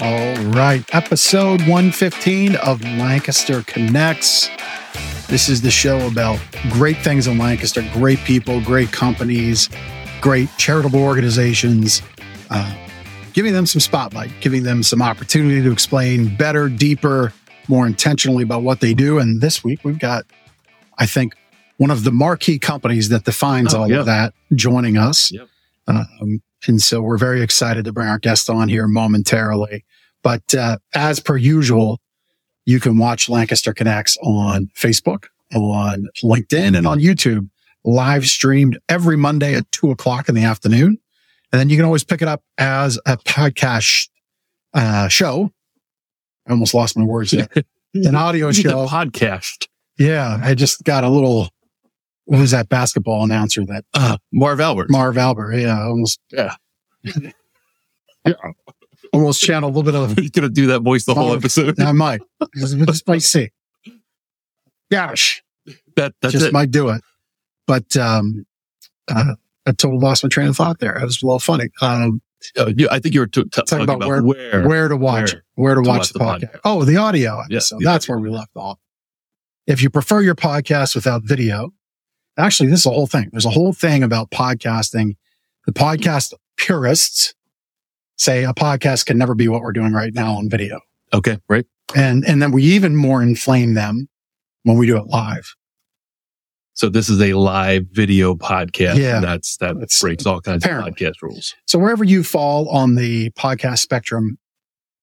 All right. Episode 115 of Lancaster Connects. This is the show about great things in Lancaster, great people, great companies, great charitable organizations, uh, giving them some spotlight, giving them some opportunity to explain better, deeper, more intentionally about what they do. And this week we've got, I think, one of the marquee companies that defines Oh, all yeah. of that joining us. Yep. Um, and so we're very excited to bring our guest on here momentarily. But uh, as per usual, you can watch Lancaster Connects on Facebook, on LinkedIn, and on YouTube, live streamed every Monday at two o'clock in the afternoon. And then you can always pick it up as a podcast uh, show. I almost lost my words there. An audio show. podcast. Yeah, I just got a little. What was that basketball announcer that Uh, Marv Albert. Marv Albert? Yeah, almost. Yeah. yeah, almost channel a little bit of You're to do that voice the whole episode. I might. Just, just might see. Gosh, That, that's just it. might do it. But um, uh, I totally lost my train of thought there. It was a little funny. Um, Uh, you, I think you were t- t- talking about about, where- where. where to watch Where it, where to, to watch, watch the podcast. podcast. Oh, the audio Yeah, episode. the That's where we left off. If you prefer your podcast without video, actually, this is a whole thing. There's a whole thing about podcasting. The podcast purists say a podcast can never be what we're doing right now on video. Okay, right. And, and then we even more inflame them when we do it live. So this is a live video podcast. Yeah. and That's that It's- breaks all kinds apparently. of podcast rules. So wherever you fall on the podcast spectrum,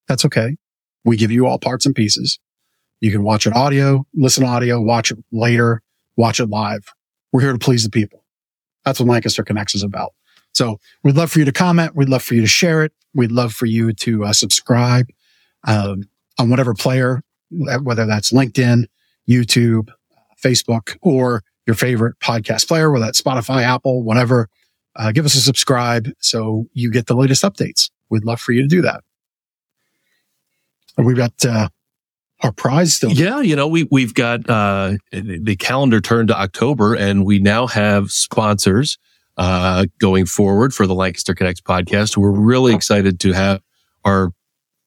that's okay. We give you all parts and pieces. You can watch it audio, listen audio, watch it later, watch it live. We're here to please the people. That's what Lancaster Connects is about. So we'd love for you to comment. We'd love for you to share it. We'd love for you to uh, subscribe um, on whatever player, whether that's LinkedIn, YouTube, Facebook, or your favorite podcast player, whether that's Spotify, Apple, whatever uh, give us a subscribe so you get the latest updates. We'd love for you to do that. And we've got uh, our prize still. Yeah, you know, we we've got uh the calendar turned to October and we now have sponsors uh going forward for the Lancaster Connects podcast. We're really excited to have our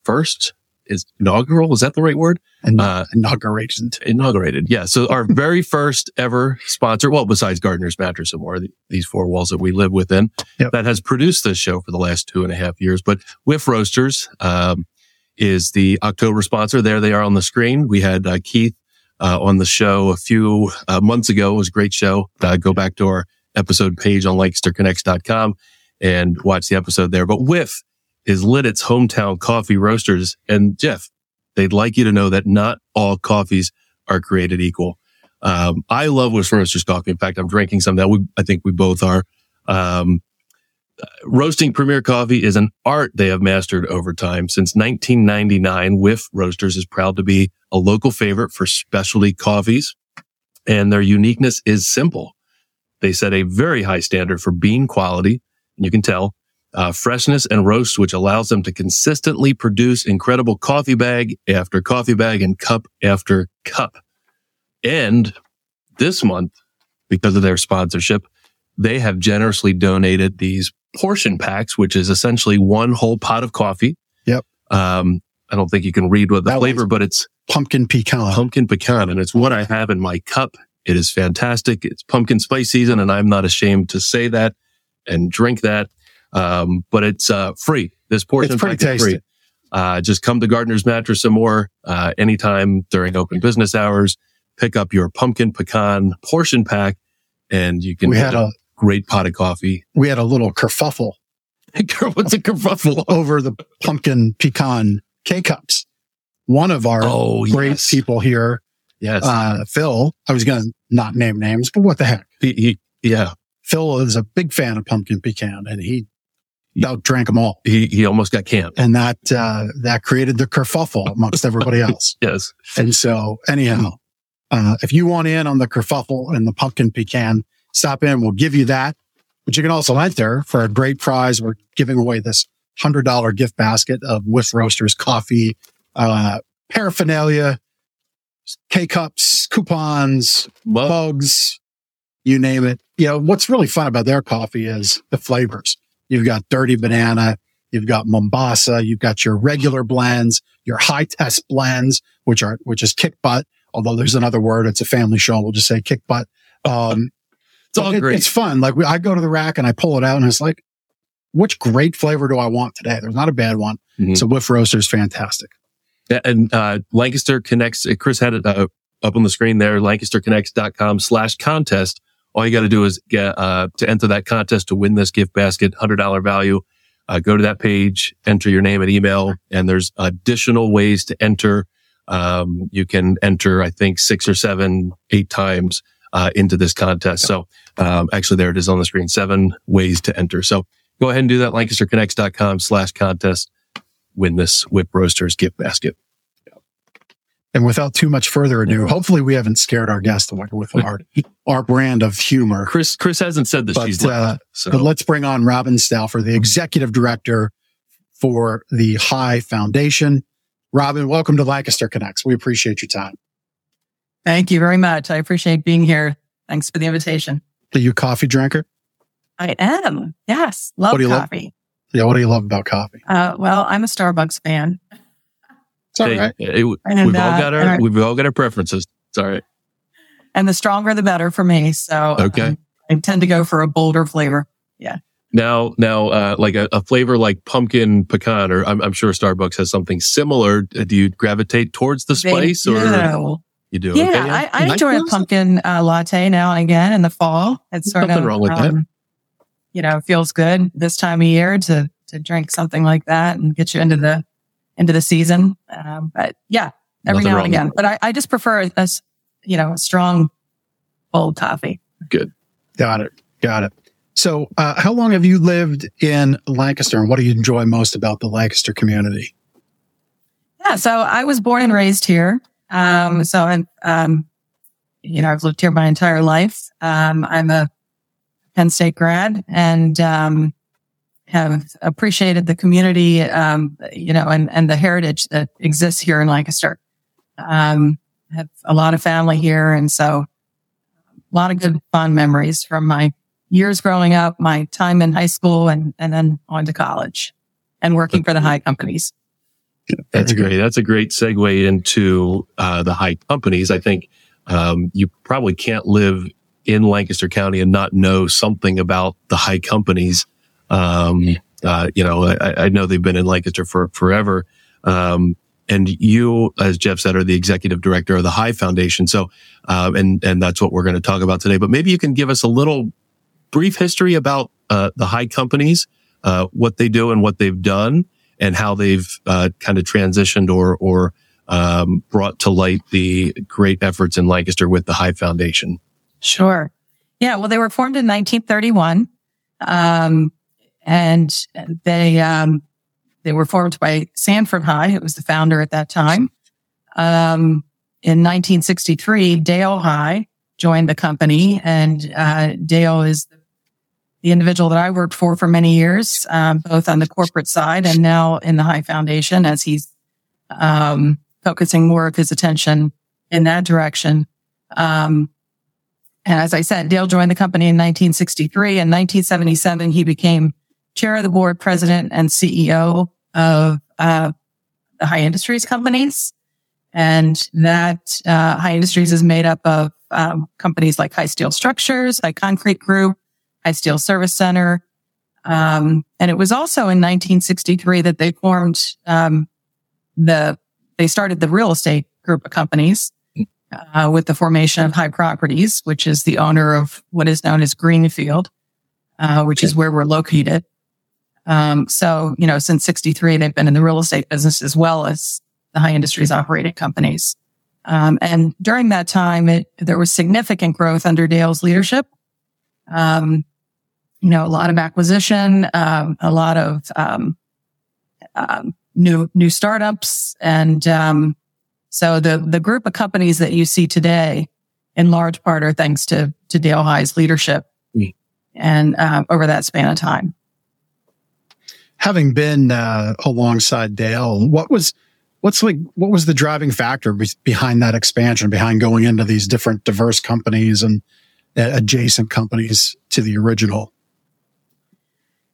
first is inaugural, is that the right word? And Uh inauguration. inaugurated. Yeah. So our very first ever sponsor, well, besides Gardner's Mattress and more, the, these four walls that we live within, Yep. that has produced this show for the last two and a half years. But Whiff Roasters um, is the October sponsor. There they are on the screen. We had uh, Keith uh, on the show a few uh, months ago. It was a great show. Uh, go back to our episode page on LancasterConnects.com and watch the episode there. But Whiff is Lititz hometown coffee roasters. And Jeff, they'd like you to know that not all coffees are created equal. Um, I love Whiff Roasters coffee. In fact, I'm drinking some that we, I think we both are. Um, roasting premier coffee is an art they have mastered over time. Since 1999, Whiff Roasters is proud to be a local favorite for specialty coffees and their uniqueness is simple. They set a very high standard for bean quality. And you can tell uh, freshness and roast, which allows them to consistently produce incredible coffee bag after coffee bag and cup after cup. And this month, because of their sponsorship, they have generously donated these portion packs, which is essentially one whole pot of coffee. Yep. Um, I don't think you can read what the That flavor, but it's Pumpkin pecan. pumpkin pecan, and it's what I have in my cup. It is fantastic. It's pumpkin spice season, and I'm not ashamed to say that and drink that. Um, but it's uh, free. This portion It's pretty pack is free. Uh, just come to Gardner's Mattress some more uh, anytime during open business hours. Pick up your pumpkin pecan portion pack, and you can we had a great pot of coffee. we had a little kerfuffle what's a kerfuffle? over the pumpkin pecan K cups. One of our Oh, great yes. people here, Yes. uh, Phil. I was going to not name names, but what the heck? He- he- yeah. Phil is a big fan of pumpkin pecan, and he about drank them all. He, he almost got camped. and that uh, that created the kerfuffle amongst everybody else. Yes. And so, anyhow, uh, if you want in on the kerfuffle and the pumpkin pecan, stop in. We'll give you that. But you can also enter for a great prize. We're giving away this hundred dollar gift basket of Whiff Roasters coffee, uh, paraphernalia, K cups, coupons, Well, mugs, you name it. You know, what's really fun about their coffee is the flavors. You've got dirty banana, You've got Mombasa. You've got your regular blends, your high test blends, which are, which is kick butt. Although there's another word. It's a family show. We'll just say kick butt. Um, all it- great. It's fun. Like we, I go to the rack and I pull it out and it's like, which great flavor do I want today? There's not a bad one. Mhm. So Whiff Roaster is fantastic. Yeah, and uh, Lancaster Connects, uh, Chris had it uh, up on the screen there, lancasterconnects.com slash contest. All you got to do is get, uh, to enter that contest to win this gift basket, $100 value. Uh, go to that page, enter your name and email, and there's additional ways to enter. Um, you can enter, I think, six or seven, eight times uh, into this contest. So um, actually, there it is on the screen, seven ways to enter. So go ahead and do that, lancasterconnects.com slash contest. Win this Whiff Roasters gift basket. And without too much further ado, hopefully we haven't scared our guest away with our, our brand of humor. Chris Chris hasn't said this. But, she's uh. So But let's bring on Robin Stauffer, the executive director for the High Foundation. Robin, welcome to Lancaster Connects. We appreciate your time. Thank you very much. I appreciate being here. Thanks for the invitation. Are you a coffee drinker? I am. Yes. Love What do you love? coffee. Yeah. What do you love about coffee? Uh, well, I'm a Starbucks fan. It's all hey, right. it- we've all uh, got our and we've all got our preferences. It's all right. And the stronger the better for me. So Okay. um, I tend to go for a bolder flavor. Yeah. Now now uh, like a, a flavor like pumpkin pecan, or I'm, I'm sure Starbucks has something similar. Uh, Do you gravitate towards the spice, They or do. You do? Yeah, Okay, I, I enjoy a pumpkin uh, latte now and again in the fall. It's sort of, wrong with that. um, you know, feels good this time of year to to drink something like that and get you into the into the season. Um, but yeah, every Nothing now and again. But I, I just prefer a, you know a strong bold coffee. Good, got it. Got it. So, uh, how long have you lived in Lancaster and what do you enjoy most about the Lancaster community? Yeah, so I was born and raised here. Um, so I'm, um, you know, I've lived here my entire life. Um, I'm a Penn State grad and, um, have appreciated the community, um, you know, and, and the heritage that exists here in Lancaster. Um, have a lot of family here. And so a lot of good fond memories from my years growing up, my time in high school and, and then on to college and working for the high companies. That's great. That's a great segue into uh, the high companies. I think um, you probably can't live in Lancaster County and not know something about the high companies. Um, uh, you know, I, I know they've been in Lancaster for forever. Um, and you, as Jeff said, are the executive director of the High Foundation. So, um, and and that's what we're going to talk about today. But maybe you can give us a little brief history about uh, the high companies, uh, what they do and what they've done, and how they've uh, kind of transitioned or or um, brought to light the great efforts in Lancaster with the High Foundation. Sure. Yeah. Well, they were formed in 1931. Um, and they, um, they were formed by Sanford High, who was the founder at that time. Um, in 1963, Dale High joined the company and, uh, Dale is the individual that I worked for for many years, um, both on the corporate side and now in the High Foundation as he's, um, focusing more of his attention in that direction. Um, and as I said, Dale joined the company in 1963. In 1977, he became chair of the board, president, and CEO of uh, the High Industries companies. And that uh, High Industries is made up of um, companies like High Steel Structures, High Concrete Group, High Steel Service Center. Um, and it was also in 1963 that they formed um, the, they started the real estate group of companies uh, with the formation of High Properties, which is the owner of what is known as Greenfield, uh, which is where we're located. Um, so, you know, since 63, they've been in the real estate business as well as the high industries operating companies. Um, and during that time, it, there was significant growth under Dale's leadership. Um, you know, a lot of acquisition, um, a lot of, um, um, new, new startups and, um, so the, the group of companies that you see today in large part are thanks to, to Dale High's leadership Mm. and, uh, over that span of time. Having been uh, alongside Dale, what was what's like what was the driving factor be- behind that expansion, behind going into these different diverse companies and adjacent companies to the original?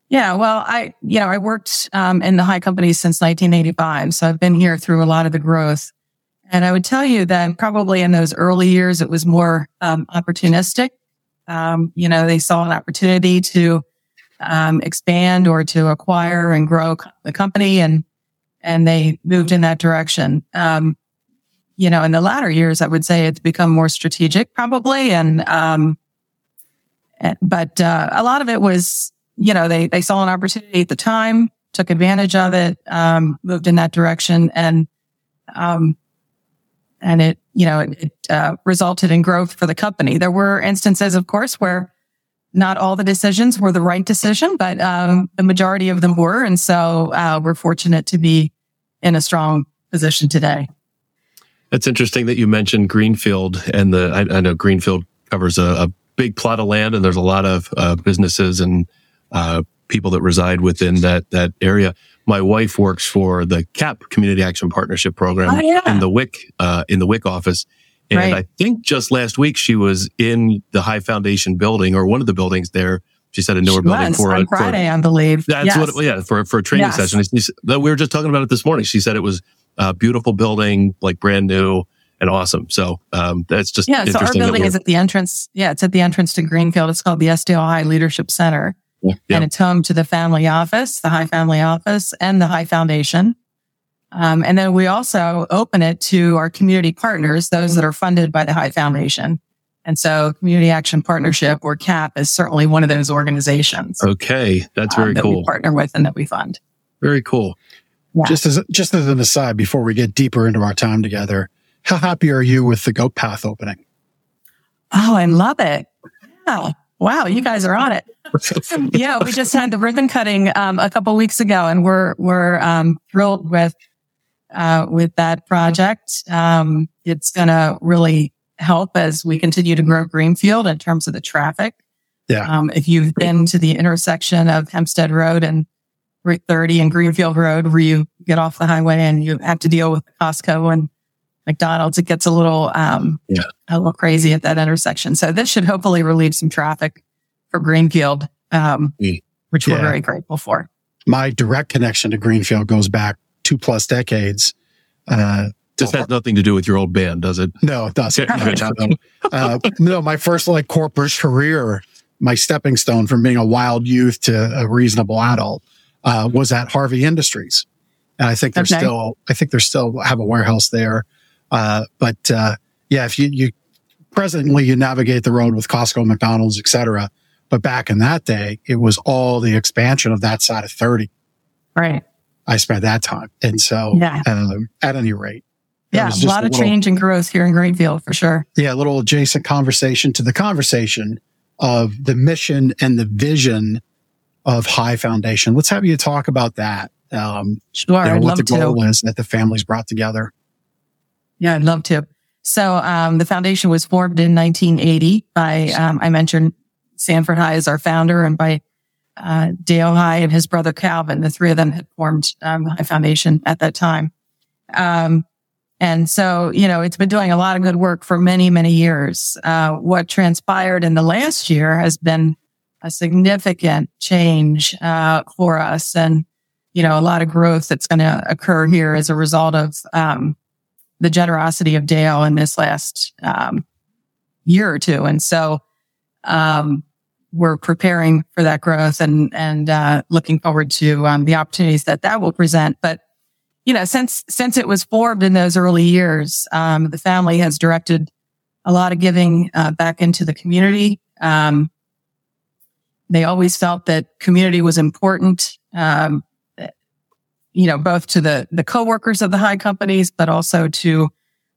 Yeah, well, I, you know, I worked um, in the high companies since 1985. So I've been here through a lot of the growth. And I would tell you that probably in those early years, it was more um, opportunistic. Um, you know, they saw an opportunity to um, expand or to acquire and grow the company and, and they moved in that direction. Um, you know, in the latter years, I would say it's become more strategic probably. And, um, but, uh, a lot of it was, you know, they, they saw an opportunity at the time, took advantage of it, um, moved in that direction and, um, and it, you know, it, it uh, resulted in growth for the company. There were instances, of course, where not all the decisions were the right decision, but um, the majority of them were. And so uh, we're fortunate to be in a strong position today. It's interesting that you mentioned Greenfield and the, I, I know Greenfield covers a, a, big plot of land and there's a lot of uh, businesses and uh, people that reside within that, that area. My wife works for the CAP Community Action Partnership Program oh, yeah. in the WIC, uh, in the WIC office. And right. I think just last week she was in the High Foundation building or one of the buildings there. She said a newer she building for on a Friday, for, I believe. That's yes. what, yeah, for for a training yes. session. We were just talking about it this morning. She said it was a beautiful building, like brand new and awesome. So um, that's just yeah. So our building is at the entrance. Yeah, it's at the entrance to Greenfield. It's called the S. Dale High Leadership Center, yeah. and it's home to the family office, the High Family Office, and the High Foundation. Um, and then we also open it to our community partners, those that are funded by the High Foundation. And so Community Action Partnership or CAP is certainly one of those organizations. Okay. That's very um, that cool. We partner with and that we fund. Very cool. Yeah. Just as, just as an aside, before we get deeper into our time together, how happy are you with the Goat Path opening? Oh, I love it. Wow. Wow. You guys are on it. yeah. We just had the ribbon cutting, um, a couple weeks ago and we're, we're, um, thrilled with uh, with that project. Um, it's going to really help as we continue to grow Greenfield in terms of the traffic. Yeah. Um, if you've been to the intersection of Hempstead Road and Route 30 and Greenfield Road, where you get off the highway and you have to deal with Costco and McDonald's, it gets a little, um, yeah. a little crazy at that intersection. So this should hopefully relieve some traffic for Greenfield, um, mm. which yeah. we're very grateful for. My direct connection to Greenfield goes back two plus decades. Uh, this has nothing to do with your old band, does it? No, it doesn't. uh, no, my first like corporate career, my stepping stone from being a wild youth to a reasonable adult, uh, was at Harvey Industries. And I think they're okay. still, I think they're still have a warehouse there. Uh, but, uh, yeah, if you, you presently you navigate the road with Costco, McDonald's, etc. But back in that day, it was all the expansion of that side of 30. Right. I spent that time. And so, yeah. um, at any rate, yeah, a lot of little, change and growth here in Greenfield for sure. Yeah, a little adjacent conversation to the conversation of the mission and the vision of High Foundation. Let's have you talk about that. Um, sure, you know, what the goal to. is that the families brought together. Yeah, I'd love to. So, um, the foundation was formed in 1980 by, um, I mentioned Sanford High as our founder and by uh, Dale High and his brother Calvin. The three of them had formed um, High Foundation at that time. Um, and so, you know, it's been doing a lot of good work for many, many years. Uh, what transpired in the last year has been a significant change uh, for us, and you know, a lot of growth that's going to occur here as a result of um, the generosity of Dale in this last um, year or two. And so, um, we're preparing for that growth and and uh, looking forward to um, the opportunities that that will present. But you know, since since it was formed in those early years, um, the family has directed a lot of giving uh, back into the community. Um, they always felt that community was important. Um, you know, both to the the coworkers of the high companies, but also to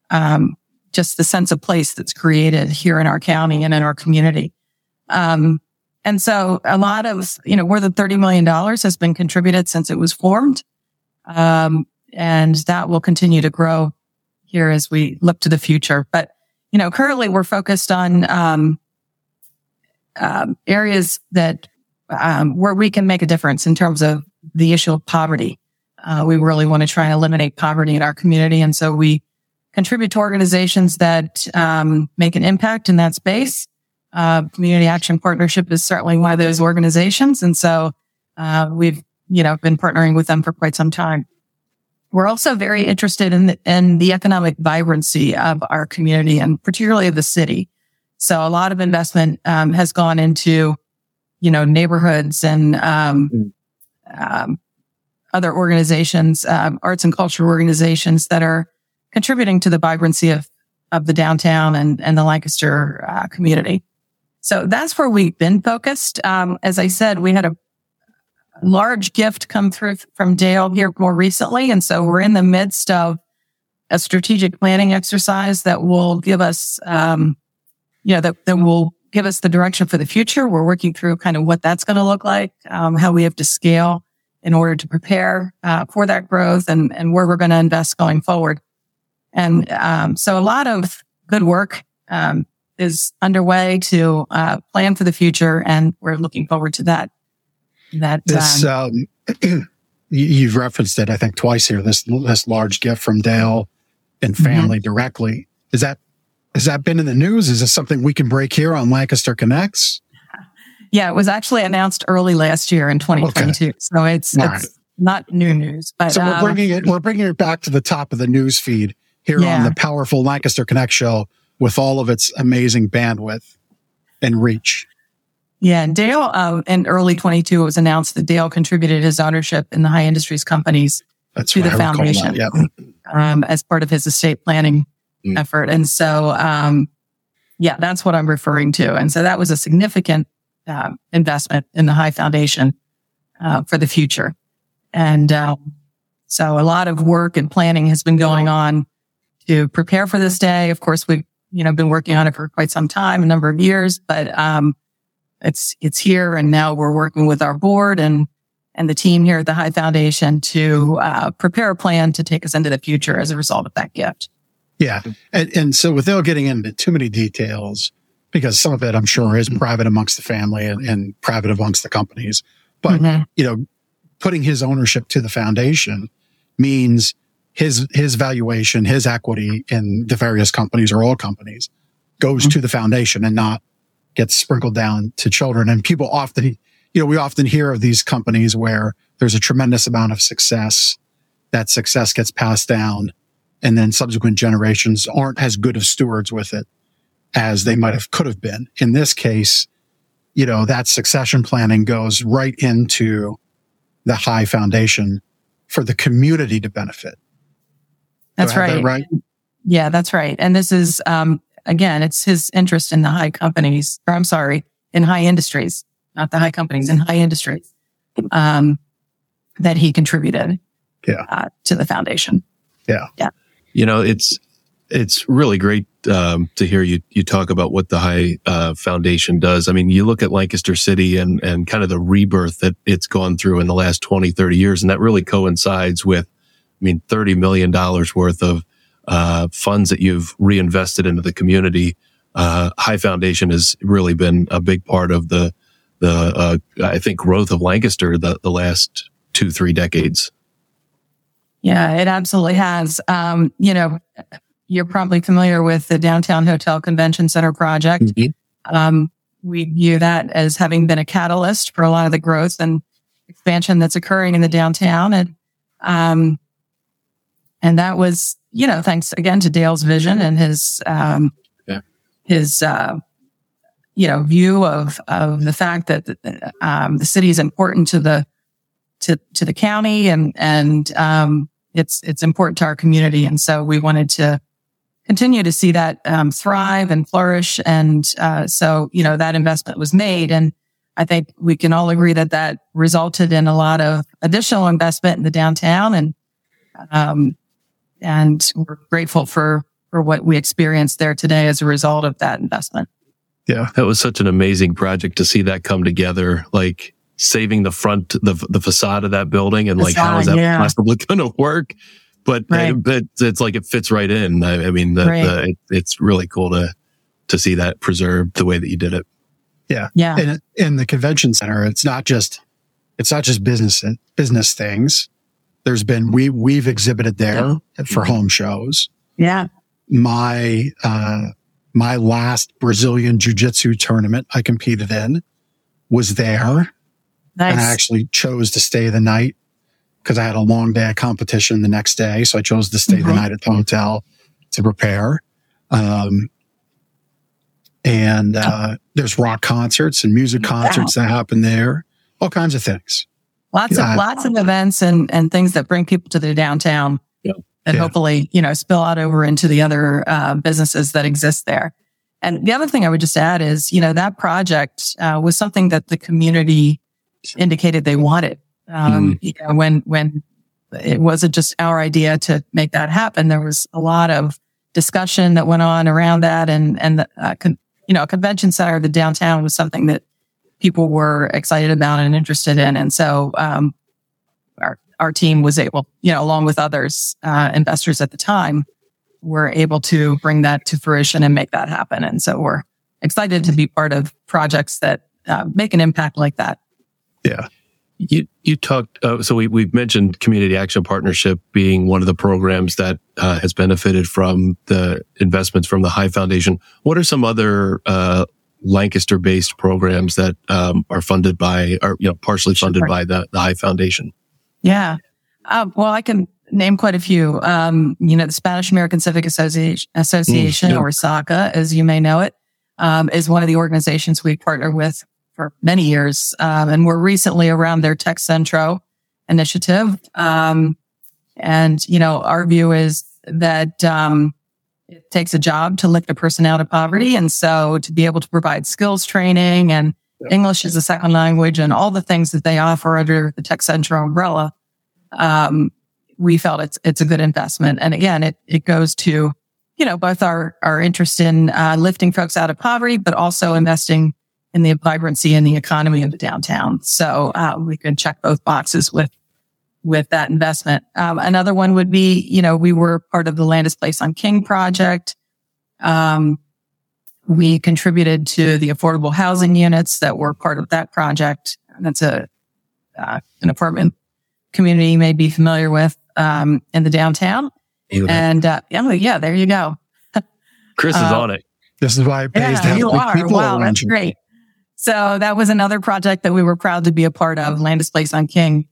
um, just the sense of place that's created here in our county and in our community. Um, and so a lot of, you know, more than $30 million has been contributed since it was formed. Um, and that will continue to grow here as we look to the future. But, you know, currently we're focused on, um, areas that, um, where we can make a difference in terms of the issue of poverty. Uh, we really want to try and eliminate poverty in our community. And so we contribute to organizations that, um, make an impact in that space. Uh, Community Action Partnership is certainly one of those organizations. And so Uh, we've, you know, been partnering with them for quite some time. We're also very interested in the, in the economic vibrancy of our community and particularly of the city. So a lot of investment um, has gone into, you know, neighborhoods and um, mm. um, other organizations, um, arts and culture organizations that are contributing to the vibrancy of of the downtown and and the Lancaster uh, community. So that's where we've been focused. Um, as I said, we had a large gift come through from Dale here more recently, and so we're in the midst of a strategic planning exercise that will give us, um, you know, that that will give us the direction for the future. We're working through kind of what that's going to look like, um, how we have to scale in order to prepare uh, for that growth and, and where we're going to invest going forward. And um, so a lot of good work um, is underway to uh, plan for the future, and we're looking forward to that. That this um, um you've referenced it, I think, twice here. This this large gift from Dale and mm-hmm. family mm-hmm. directly is that has that been in the news? Is this something we can break here on Lancaster Connects? Yeah, it was actually announced early last year in 2022. Okay. So it's, it's right. not new news, but so we're um, bringing it, we're bringing it back to the top of the news feed here yeah. on the powerful Lancaster Connect show with all of its amazing bandwidth and reach. Yeah, and Dale, uh, in early 22, it was announced that Dale contributed his ownership in the high industries companies That's to the foundation that, um, as part of his estate planning mm. effort. And so, um, yeah, that's what I'm referring to. And so that was a significant uh, investment in the High Foundation uh, for the future. And um, so a lot of work and planning has been going on to prepare for this day. Of course, we've you know been working on it for quite some time, a number of years, but um, it's it's here, and now we're working with our board and and the team here at the High Foundation to uh, prepare a plan to take us into the future as a result of that gift. Yeah, and, and so without getting into too many details, because some of it I'm sure is private amongst the family and, and private amongst the companies. But, mm-hmm. you know, putting his ownership to the foundation means his, his valuation, his equity in the various companies or all companies goes mm-hmm. to the foundation and not gets sprinkled down to children. And people often, you know, we often hear of these companies where there's a tremendous amount of success. That success gets passed down and then subsequent generations aren't as good of stewards with it as they might have could have been. In this case, you know, that succession planning goes right into the high foundation for the community to benefit. That's right. That right. Yeah, that's right. And this is, um, again, it's his interest in the high companies, or I'm sorry, in high industries, not the high companies, in high industries, um, that he contributed yeah. Uh, to the foundation. Yeah. Yeah. You know, it's, it's really great um, to hear you you talk about what the High uh, Foundation does. I mean, you look at Lancaster City and and kind of the rebirth that it's gone through in the last 20, 30 years, and that really coincides with, I mean, thirty million dollars worth of uh, funds that you've reinvested into the community. Uh, High Foundation has really been a big part of the the uh, I think growth of Lancaster the the last two three decades. Yeah, it absolutely has. Um, you know, you're probably familiar with the Downtown Hotel Convention Center project. Mm-hmm. Um, we view that as having been a catalyst for a lot of the growth and expansion that's occurring in the downtown. And, um, and that was, you know, thanks again to Dale's vision and his, um, yeah. his, uh, you know, view of, of the fact that, um, the city is important to the, to, to the county and, and, um, it's, it's important to our community. And so we wanted to, continue to see that um, thrive and flourish. And uh, so, you know, that investment was made. And I think we can all agree that that resulted in a lot of additional investment in the downtown. And, um, and we're grateful for, for what we experienced there today as a result of that investment. Yeah. That was such an amazing project to see that come together. Like, saving the front, the, the facade of that building and like, how is that yeah. possibly going to work? but right. but it's like it fits right in. I, I mean, the, right. the, it, it's really cool to to see that preserved the way that you did it. Yeah, yeah. And in the convention center, it's not just it's not just business business things. There's been we we've exhibited there yeah. for home shows. Yeah. My uh my last Brazilian jiu-jitsu tournament I competed in was there. Nice. And I actually chose to stay the night because I had a long day of competition the next day. So I chose to stay Mhm. the night at the hotel to prepare. Um, and uh, there's rock concerts and music concerts that happen there, all kinds of things. lots Yeah. of lots of events and and things that bring people to the downtown Yeah. and Yeah. hopefully you know spill out over into the other uh, businesses that exist there and the other thing i would just add is you know that project uh, was something that the community indicated they wanted um, you know when when it wasn't just our idea to make that happen there was a lot of discussion that went on around that and and the, uh, con- you know a convention center the downtown was something that people were excited about and interested in. And so, um, our, our team was able, you know, along with others, uh, investors at the time were able to bring that to fruition and make that happen. And so we're excited to be part of projects that uh, make an impact like that. Yeah. You you talked uh, so we we've mentioned community action partnership being one of the programs that uh, has benefited from the investments from the High Foundation. What are some other uh, Lancaster based programs that um, are funded by or you know partially funded Sure. by the, the High Foundation? Yeah. Um, well, I can name quite a few. Um, you know, the Spanish American Civic Association, Association Mm, yeah. or SACA, as you may know it, um, is one of the organizations we partner with for many years. Um, and we're recently around their Tec Centro initiative. Um, and, you know, our view is that, um, it takes a job to lift a person out of poverty. And so to be able to provide skills training and English as a second language and all the things that they offer under the Tec Centro umbrella, um, we felt it's it's a good investment. And again, it it goes to you know both our our interest in uh, lifting folks out of poverty, but also investing in the vibrancy and the economy of the downtown. So uh, we could check both boxes with with that investment. Um, another one would be you know we were part of the Landis Place on King project. Um, we contributed to the affordable housing units that were part of that project. That's a uh, an apartment community you may be familiar with um, in the downtown. And uh, yeah, yeah, there you go. Chris is uh, on it. This is why I pays to Yeah, have you are. Wow, that's great. So that was another project that we were proud to be a part of, Landis Place on King.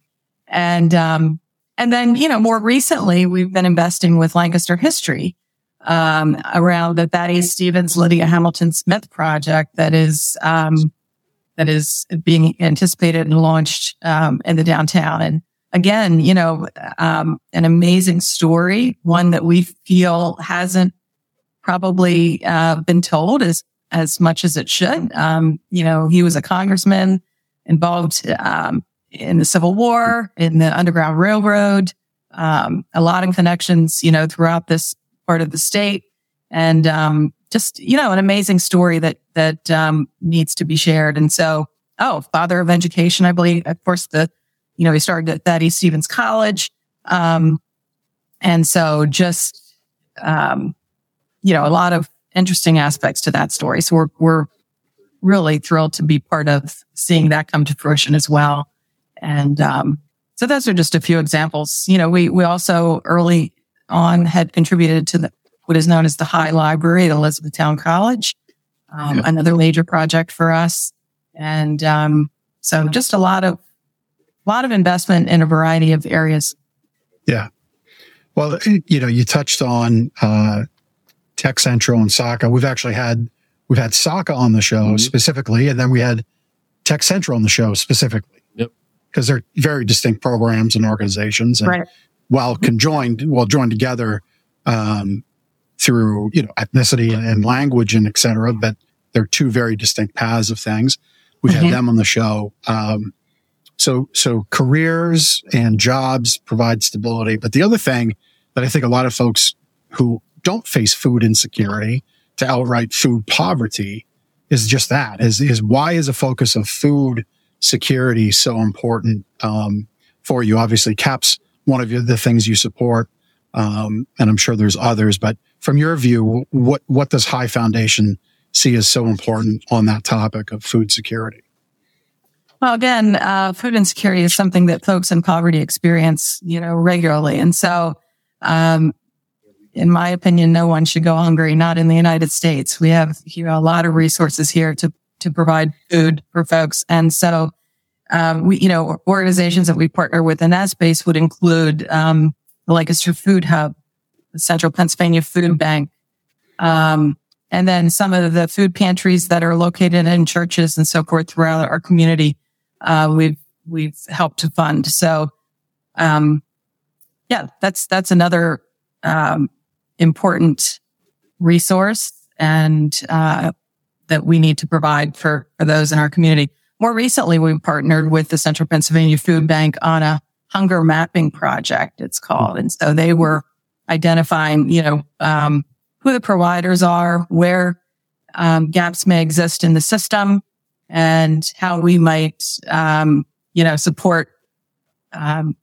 And, um, and then, you know, more recently, we've been investing with Lancaster History, um, around the Thaddeus Stevens, Lydia Hamilton Smith project that is, um, that is being anticipated and launched, um, in the downtown. And again, you know, um, an amazing story, one that we feel hasn't probably, uh, been told as, as much as it should. Um, you know, he was a congressman involved, um, in the Civil War, in the Underground Railroad, um, a lot of connections, you know, throughout this part of the state. And, um, just, you know, an amazing story that, that, um, needs to be shared. And so, oh, father of education, I believe, of course, the, you know, he started at Thaddeus Stevens College. Um, and so just, um, you know, a lot of interesting aspects to that story. So we're, we're really thrilled to be part of seeing that come to fruition as well. And, um, so those are just a few examples. You know, we, we also early on had contributed to the, what is known as the High Library at Elizabethtown College, um, Yeah. another major project for us. And, um, so just a lot of, a lot of investment in a variety of areas. Yeah. Well, you know, you touched on uh, Tech Central and SACA. We've actually had we've had SACA on the show Mhm. specifically, and then we had Tech Central on the show specifically. Yep. Because they're very distinct programs and organizations, and Right. while conjoined, well joined together um, through you know ethnicity and, and language and et cetera, but they're two very distinct paths of things. We've Mhm. had them on the show. Um, so, so careers and jobs provide stability. But the other thing that I think a lot of folks who don't face food insecurity to outright food poverty is just that is, is why is a focus of food security so important, um, for you? Obviously CAP's one of the things you support. Um, and I'm sure there's others, but from your view, what, what does High Foundation see as so important on that topic of food security? Well, again, uh, food insecurity is something that folks in poverty experience, you know, regularly. And so, um, in my opinion, no one should go hungry, not in the United States. We have you know, a lot of resources here to, to provide food for folks. And so, um, we, you know, organizations that we partner with in that space would include, um, the Lancaster Food Hub, the Central Pennsylvania Food Bank, um, and then some of the food pantries that are located in churches and so forth throughout our community. Uh, we've, we've helped to fund. So, um, yeah, that's, that's another, um, important resource and, uh, that we need to provide for, for those in our community. More recently, we partnered with the Central Pennsylvania Food Bank on a hunger mapping project, it's called. And so they were identifying, you know, um, who the providers are, where um, gaps may exist in the system, and how we might, um, you know, support um,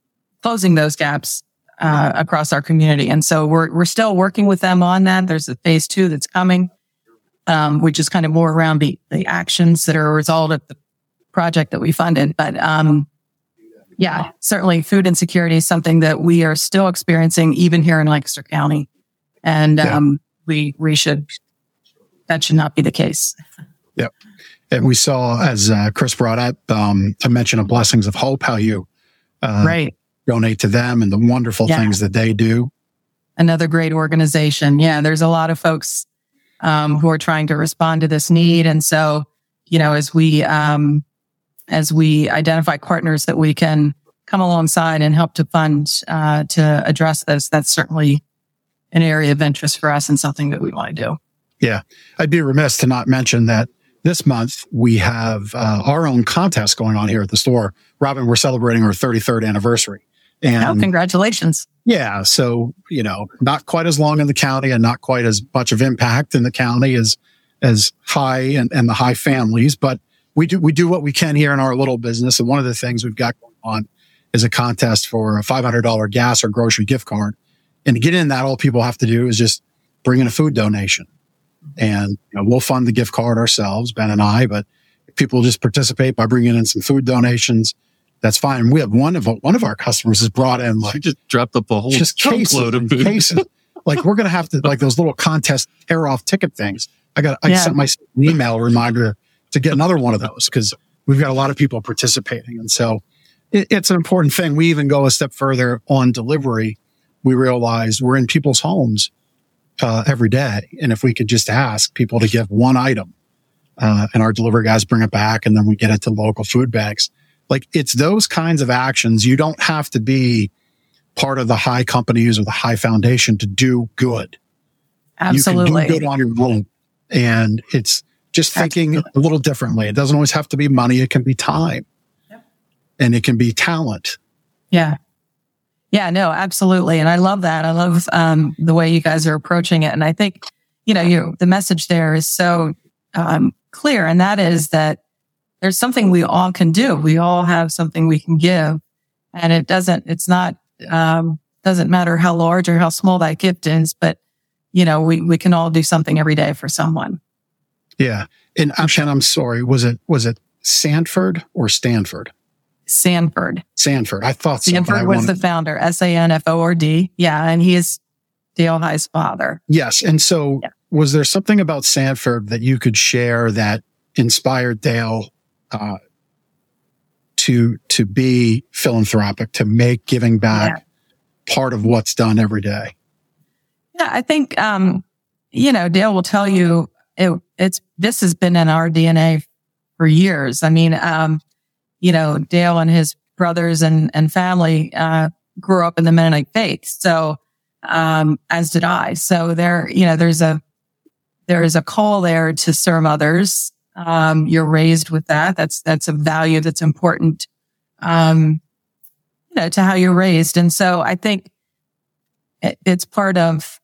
closing those gaps uh, across our community. And so we're we're still working with them on that. There's a phase two that's coming, um, which is kind of more around the the actions that are a result of the project that we funded. But um, yeah, certainly food insecurity is something that we are still experiencing even here in Lancaster County. And Yeah. um, we we should that should not be the case. Yep. And we saw, as uh, Chris brought up, um, a mention of Blessings of Hope, how you uh, right. Donate to them and the wonderful Yeah. things that they do. Another great organization. Yeah, there's a lot of folks um, who are trying to respond to this need. And so, you know, as we um, as we identify partners that we can come alongside and help to fund uh, to address this, that's certainly an area of interest for us and something that we want to do. Yeah, I'd be remiss to not mention that this month we have uh, our own contest going on here at the store. Robin, we're celebrating our 33rd anniversary. Oh, And congratulations. yeah, so, you know, not quite as long in the county and not quite as much of impact in the county as, as high and, and the high families, but we do, we do what we can here in our little business. And one of the things we've got going on is a contest for a $500 gas or grocery gift card. And to get in that, all people have to do is just bring in a food donation. And you know, we'll fund the gift card ourselves, Ben and I, but if people just participate by bringing in some food donations, that's fine. We have one of one of our customers has brought in You like just dropped up a whole just cases, truckload of and food. cases. like we're gonna have to like those little contest tear off ticket things. I got I Yeah. sent my email reminder to get another one of those because we've got a lot of people participating, and so it, it's an important thing. We even go a step further on delivery. We realize we're in people's homes uh, every day, and if we could just ask people to give one item, uh, and our delivery guys bring it back, and then we get it to local food banks. Like it's those kinds of actions. You don't have to be part of the high companies or the high foundation to do good. Absolutely. You can do good on your own. And it's just thinking a little differently. It doesn't always have to be money. It can be time Yep. and it can be talent. Yeah. Yeah, no, absolutely. And I love that. I love um, the way you guys are approaching it. And I think, you know, you the message there is so um, clear. And that is that there's something we all can do. We all have something we can give. And it doesn't, it's not, um, doesn't matter how large or how small that gift is, but, you know, we, we can all do something every day for someone. Yeah. And I'm, I'm sorry. Was it, was it Sanford or Stanford? Sanford. Sanford. I thought so. Sanford was wanted- the founder, S A N F O R D. Yeah. And he is Dale High's father. Yes. And so Yeah. was there something about Sanford that you could share that inspired Dale, uh, to, to be philanthropic, to make giving back part of what's done every day? Yeah, I think um, you know, Dale will tell you it, it's this has been in our DNA for years. I mean, um, you know, Dale and his brothers and and family uh, grew up in the Mennonite faith, so um, as did I. So there, you know, there's a there is a call there to serve others. Um, you're raised with that. That's that's a value that's important. Um, you know, to how you're raised, and so I think it, it's part of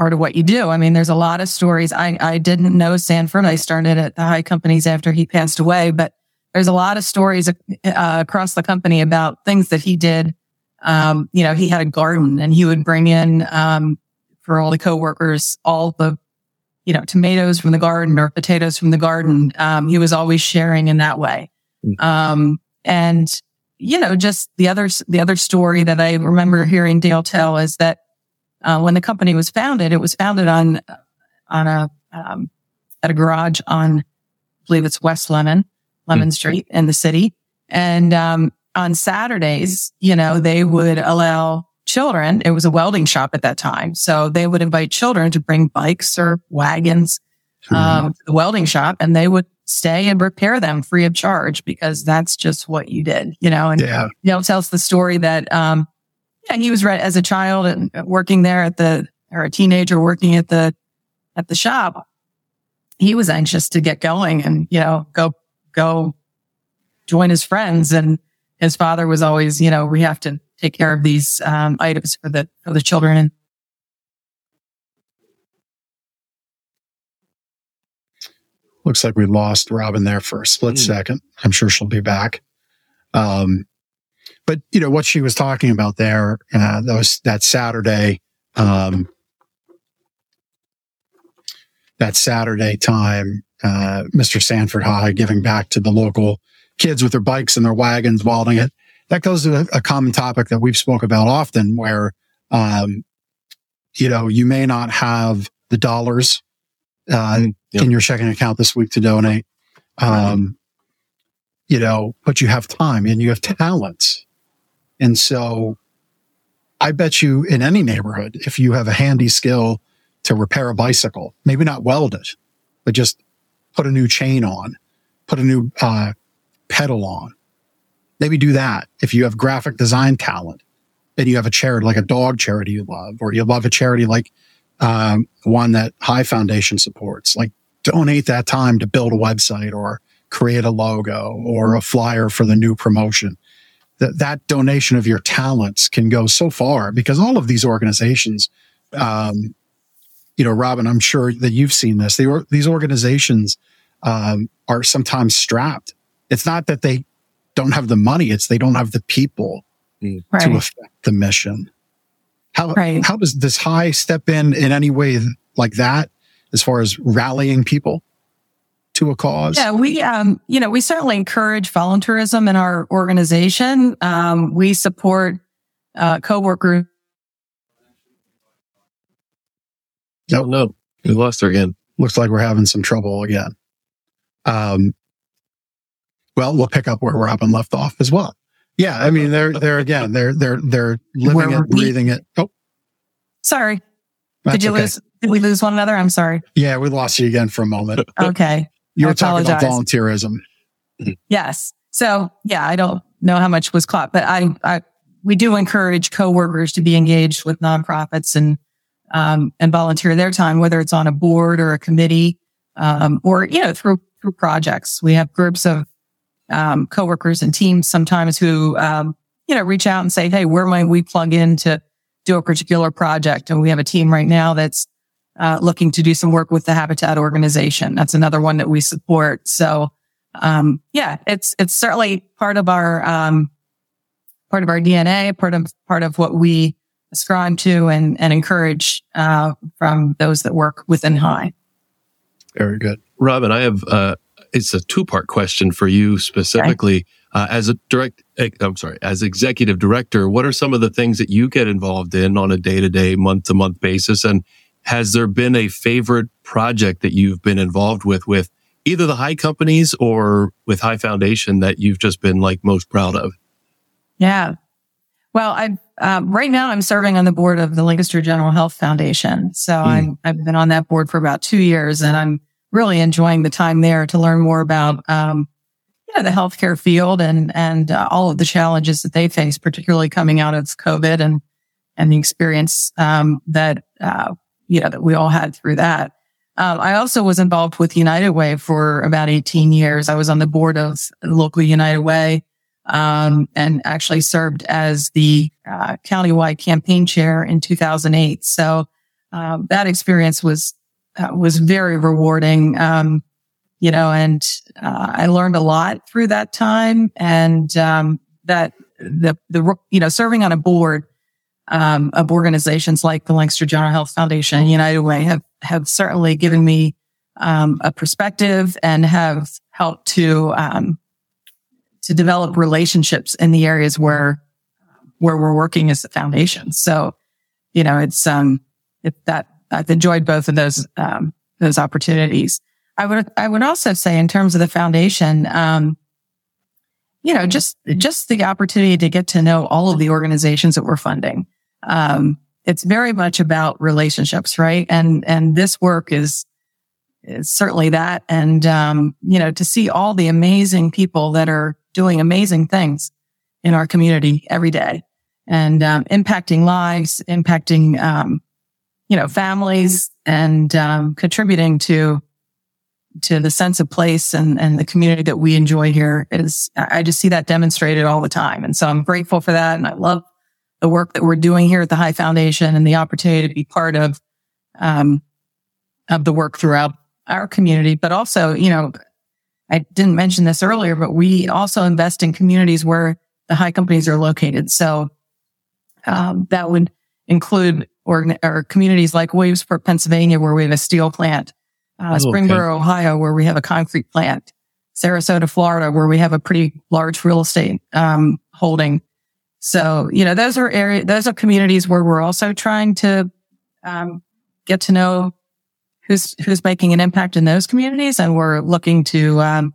part of what you do. I mean, there's a lot of stories. I, I didn't know Sanford. I started at the high companies after he passed away, but there's a lot of stories uh, across the company about things that he did. Um, you know, he had a garden and he would bring in, um, for all the coworkers, all the, you know, tomatoes from the garden or potatoes from the garden. Um, he was always sharing in that way. Um, and, you know, just the other, the other story that I remember hearing Dale tell is that uh, when the company was founded, it was founded on on a um, at a garage on, I believe it's West Lemon, Lemon Street in the city. And, um, on Saturdays, you know, they would allow children. It was a welding shop at that time. So they would invite children to bring bikes or wagons, um, to the welding shop and they would stay and repair them free of charge because that's just what you did, you know, and, Yeah. you know, tells the story that, um, yeah, he was right as a child and working there at the, or a teenager working at the, at the shop. He was anxious to get going and, you know, go, go join his friends. And his father was always, you know, we have to take care of these, um, items for the, for the children. Looks like we lost Robin there for a split Mm. second. I'm sure she'll be back. Um, but you know what she was talking about there, uh, that was that Saturday, um, that Saturday time, uh, Mr. Sanford High giving back to the local kids with their bikes and their wagons, welding it. That goes to a, a common topic that we've spoke about often where, um, you know, you may not have the dollars, uh, Mm, yep. in your checking account this week to donate. Um, you know, but you have time and you have talents. And so I bet you in any neighborhood, if you have a handy skill to repair a bicycle, maybe not weld it, but just put a new chain on, put a new, uh, pedal on, maybe do that. If you have graphic design talent and you have a charity, like a dog charity you love, or you love a charity like, um, one that High Foundation supports, like donate that time to build a website or create a logo or a flyer for the new promotion. That that donation of your talents can go so far because all of these organizations, um, you know, Robin, I'm sure that you've seen this. They these organizations um, are sometimes strapped. It's not that they don't have the money; it's they don't have the people to right. affect the mission. How Right. how does this high step in in any way like that as far as rallying people to a cause? Yeah, we, um, you know, we certainly encourage volunteerism in our organization. Um, we support, uh, co-workers Oh, no. We lost her again. Looks like we're having some trouble again. Um, well, we'll pick up where Robin left off as well. Yeah, I mean, they're they're again, they're they're they're living Where it, we- breathing it. Oh, Sorry. that's Did you okay. lose? Did we lose one another? I'm sorry. Yeah, we lost you again for a moment. Okay. You I were talking about volunteerism. Yes. So yeah, I don't know how much was caught, but I, I, we do encourage coworkers to be engaged with nonprofits and, um, and volunteer their time, whether it's on a board or a committee, um, or, you know, through, through projects. We have groups of, um, coworkers and teams sometimes who, um, you know, reach out and say, Hey, where might we plug in to do a particular project? And we have a team right now that's, uh, looking to do some work with the Habitat organization. That's another one that we support. So, um, yeah, it's, it's certainly part of our, um, part of our DNA, part of, part of what we ascribe to and, and encourage, uh, from those that work within high. Very good. Robin, I have, uh, it's a two part question for you specifically. Uh, as a direct, I'm sorry, as executive director, what are some of the things that you get involved in on a day to day, month to month basis? And has there been a favorite project that you've been involved with, with either the high companies or with high foundation that you've just been like most proud of? Yeah. Well, I, um, right now I'm serving on the board of the Lancaster General Health Foundation. So I'm, I've been on that board for about two years and I'm really enjoying the time there to learn more about, um, you know, the healthcare field and, and uh, all of the challenges that they face, particularly coming out of COVID and, and the experience, um, that, uh, you know, that we all had through that. Um, I also was involved with United Way for about 18 years. I was on the board of local United Way um, and actually served as the uh, countywide campaign chair in 2008. So um, that experience was uh, was very rewarding, um, you know, and uh, I learned a lot through that time. And um, that the the you know serving on a board um, of organizations like the Lancaster General Health Foundation United Way have have certainly given me um, a perspective and have helped to um, to develop relationships in the areas where where we're working as a foundation. So, you know, it's um it, that I've enjoyed both of those um those opportunities. I would I would also say in terms of the foundation, um, you know, just, just the opportunity to get to know all of the organizations that we're funding. Um, it's very much about relationships, right? And, and this work is, is certainly that. And, um, you know, to see all the amazing people that are doing amazing things in our community every day and, um, impacting lives, impacting, um, you know, families and, um, contributing to, to the sense of place and, and the community that we enjoy here is, I just see that demonstrated all the time. And so I'm grateful for that. And I love the work that we're doing here at the High Foundation and the opportunity to be part of, um, of the work throughout our community. But also, you know, I didn't mention this earlier, but we also invest in communities where the high companies are located. So, um, that would include or, or communities like Williamsport, Pennsylvania, where we have a steel plant, uh, Oh, okay. Springboro, Ohio, where we have a concrete plant, Sarasota, Florida, where we have a pretty large real estate, um, holding. So, you know, those are area, those are communities where we're also trying to, um, get to know who's, who's making an impact in those communities. And we're looking to, um,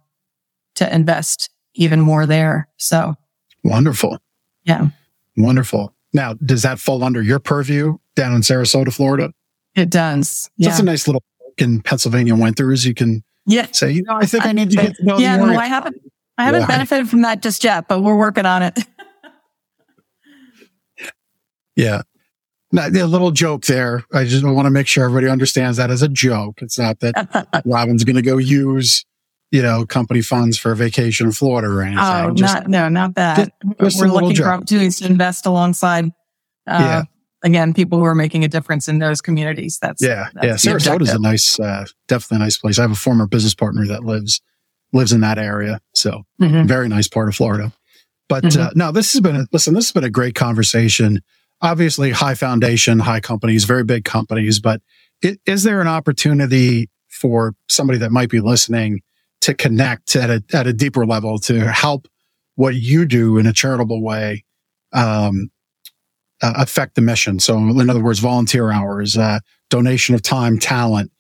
to invest even more there. So, Wonderful. yeah, Wonderful. Now, does that fall under your purview down in Sarasota, Florida? it does. That's a nice little in Pennsylvania winters. You can Yeah. say, you know, I think I need to get to know Yeah. No. I haven't, I haven't Why? benefited from that just yet, but we're working on it. Yeah. Now, a little joke there. I just want to make sure everybody understands that as a joke. It's not that Robin's going to go use, you know, company funds for a vacation in Florida or anything. oh, Just- not, no, not that. just- just we're looking for joke. opportunities to invest alongside, uh, Yeah. Again, people who are making a difference in those communities. That's, yeah. that's Yeah. the is a nice, uh, definitely a nice place. I have a former business partner that lives, lives in that area. So Mhm. very nice part of Florida. But Mhm. uh, no, this has been a, listen. This has been a great conversation. Obviously, high foundation, high companies, very big companies. But i- is there an opportunity for somebody that might be listening to connect at a at a deeper level to help what you do in a charitable way um, uh, affect the mission? So, in other words, volunteer hours, uh, donation of time, talent.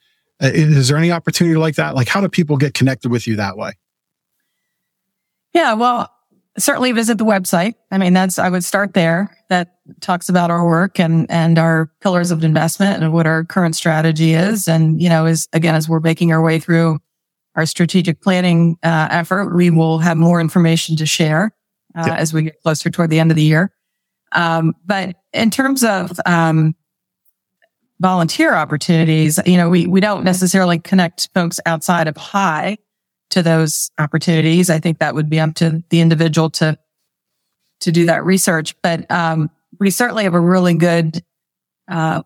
Uh, Is there any opportunity like that? Like, how do people get connected with you that way? Yeah, well, certainly visit the website. I mean, that's, I would start there. That talks about our work and, and our pillars of investment and what our current strategy is. And, you know, is again, as we're making our way through our strategic planning, uh, effort, we will have more information to share, uh, Yeah. as we get closer toward the end of the year. Um, but in terms of, um, volunteer opportunities, you know, we, we don't necessarily connect folks outside of high to those opportunities. I think that would be up to the individual to to do that research. But um, we certainly have a really good, uh,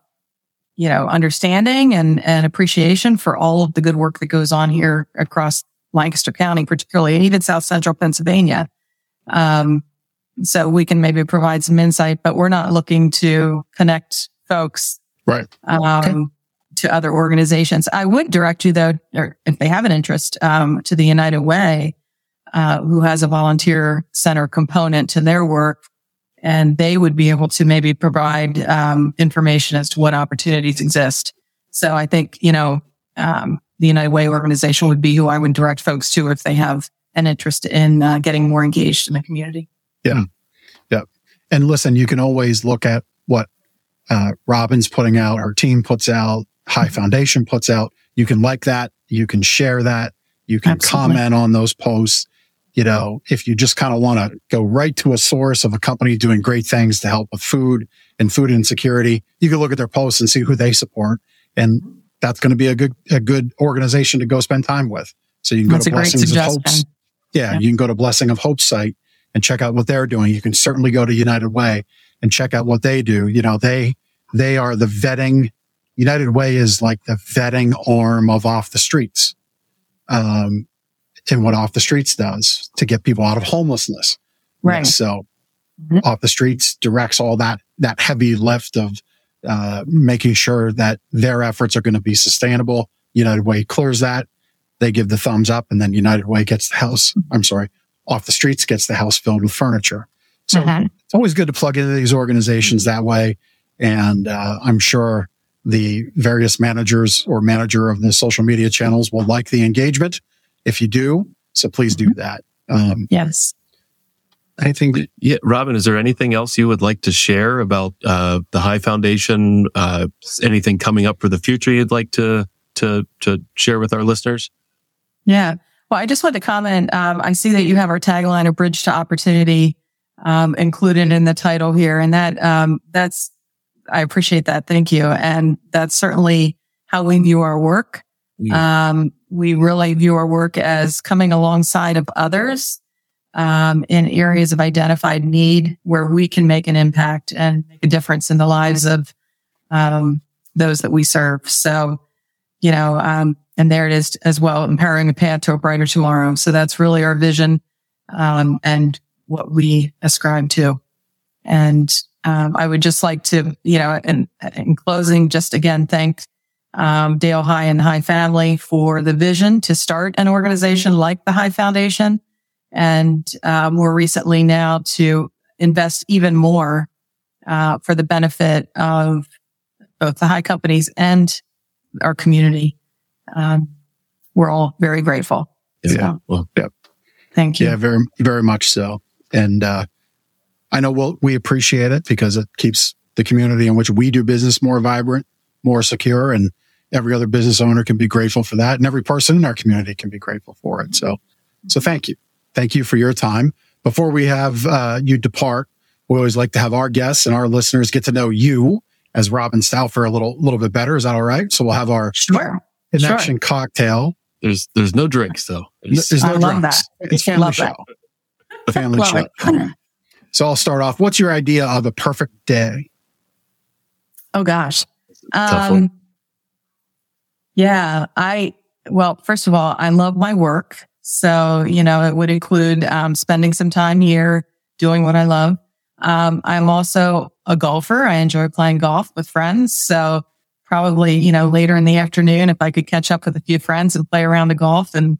you know, understanding and and appreciation for all of the good work that goes on here across Lancaster County, particularly, and even South Central Pennsylvania. Um, so we can maybe provide some insight, but we're not looking to connect folks Right. um, to other organizations. I would direct you though, or if they have an interest, um, to the United Way, uh, who has a volunteer center component to their work. And they would be able to maybe provide, um, information as to what opportunities exist. So I think, you know, um, the United Way organization would be who I would direct folks to if they have an interest in uh, getting more engaged in the community. And listen, you can always look at what uh, Robin's putting out, her team puts out, High Foundation puts out. You can like that. You can share that. You can Absolutely. comment on those posts. You know, if you just kind of want to go right to a source of a company doing great things to help with food and food insecurity, you can look at their posts and see who they support. And that's going to be a good, a good organization to go spend time with. So you can go to Blessings of. Hopes. Yeah, Yeah. you can go to Blessing of Hope site and check out what they're doing. You can certainly go to United Way and check out what they do. You know, they, they are the vetting. United Way is like the vetting arm of off the streets. Um, and what off the streets does to get people out of homelessness. Right. So Mhm. off the streets directs all that, that heavy lift of, uh, making sure that their efforts are going to be sustainable. United Way clears that. They give the thumbs up and then United Way gets the house. I'm sorry, off the streets gets the house filled with furniture. So Mhm. it's always good to plug into these organizations that way. And, uh, I'm sure the various managers or manager of the social media channels will like the engagement if you do. So please do that. Um, Yes. think. Yeah, Robin, is there anything else you would like to share about uh, the High Foundation? Uh, anything coming up for the future you'd like to to to share with our listeners? Yeah. Well, I just want to comment. Um, I see that you have our tagline, "A Bridge to Opportunity," um, included in the title here, and that um, that's I appreciate that. Thank you, and that's certainly how we view our work. Um, we really view our work as coming alongside of others um, in areas of identified need where we can make an impact and make a difference in the lives of um, those that we serve. So, you know, um, and there it is as well, empowering a path to a brighter tomorrow. So that's really our vision um, and what we ascribe to. And um, I would just like to, you know, in, in closing, just again thank um, Dale High and High family for the vision to start an organization like the High Foundation. And uh, more recently now to invest even more uh, for the benefit of both the high companies and our community. Um, we're all very grateful. Yeah. So, Well, thank you. Yeah, very, very much so. And, uh, I know we'll, we appreciate it because it keeps the community in which we do business more vibrant, more secure, and every other business owner can be grateful for that. And every person in our community can be grateful for it. So, so thank you. Thank you for your time. Before we have, uh, you depart, we always like to have our guests and our listeners get to know you as Robin Stauffer a little, little bit better. Is that all right? So we'll have our Sure. Connection cocktail. there's there's no drinks though. There's- There's no I love drinks. that. It's family Love show. that. Family Love show. it. So I'll start off. What's your idea of a perfect day? Oh gosh. Um, yeah, I, well, first of all, I love my work. So, you know, it would include, um, spending some time here doing what I love. Um, I'm also a golfer. I enjoy playing golf with friends. So probably, you know, later in the afternoon, if I could catch up with a few friends and play around the golf and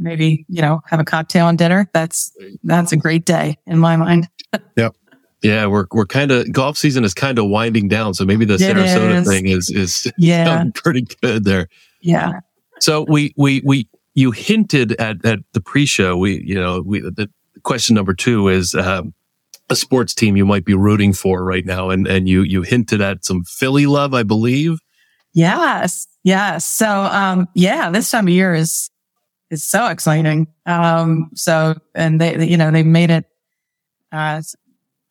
maybe, you know, have a cocktail and dinner, that's, that's a great day in my mind. Yep. Yeah, we're we're kind of golf season is kind of winding down, so maybe the It Sarasota is. thing is is Yeah. pretty good there. Yeah. So we we we you hinted at at the pre-show. We you know we the question number two is um, a sports team you might be rooting for right now, and and you you hinted at some Philly love, I believe. Yes. Yes. So, um, yeah, this time of year is, is so exciting. Um, so, and they, you know, they made it, uh,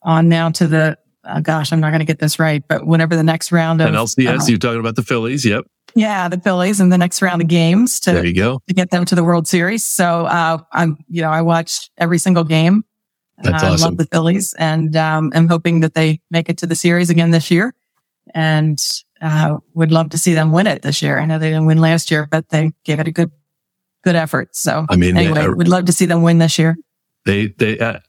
on now to the, uh, gosh, I'm not going to get this right, but whenever the next round of, NLCS, uh, you're talking about the Phillies. Yep, yeah, the Phillies and the next round of games there you go. to get them to the World Series. So, uh, I'm, you know, I watch every single game. That's I awesome. love the Phillies and, um, I'm hoping that they make it to the series again this year and, uh, would love to see them win it this year. I know they didn't win last year, but they gave it a good, good effort. So I mean, anyway, they, we'd love to see them win this year. they they. Uh,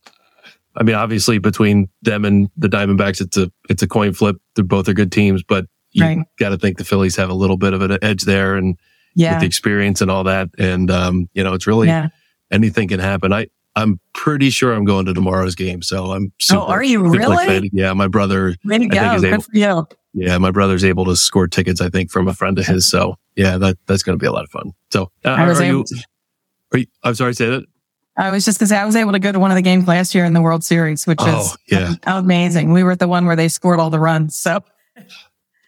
I mean, obviously, between them and the Diamondbacks, it's a it's a coin flip. They're both are good teams, but you Right. got to think the Phillies have a little bit of an edge there, and with the experience and all that. And um, you know, it's really Yeah. anything can happen. I I'm pretty sure I'm going to tomorrow's game, so I'm. Super, Oh, are you really? excited. Yeah, my brother. Way to think go. he's Good able- for you. Yeah, my brother's able to score tickets. I think from a friend of his. So yeah, that that's going to be a lot of fun. So uh, I was are, able you, are you? I'm sorry, say that. I was just gonna say I was able to go to one of the games last year in the World Series, which Oh is yeah, amazing. We were at the one where they scored all the runs. So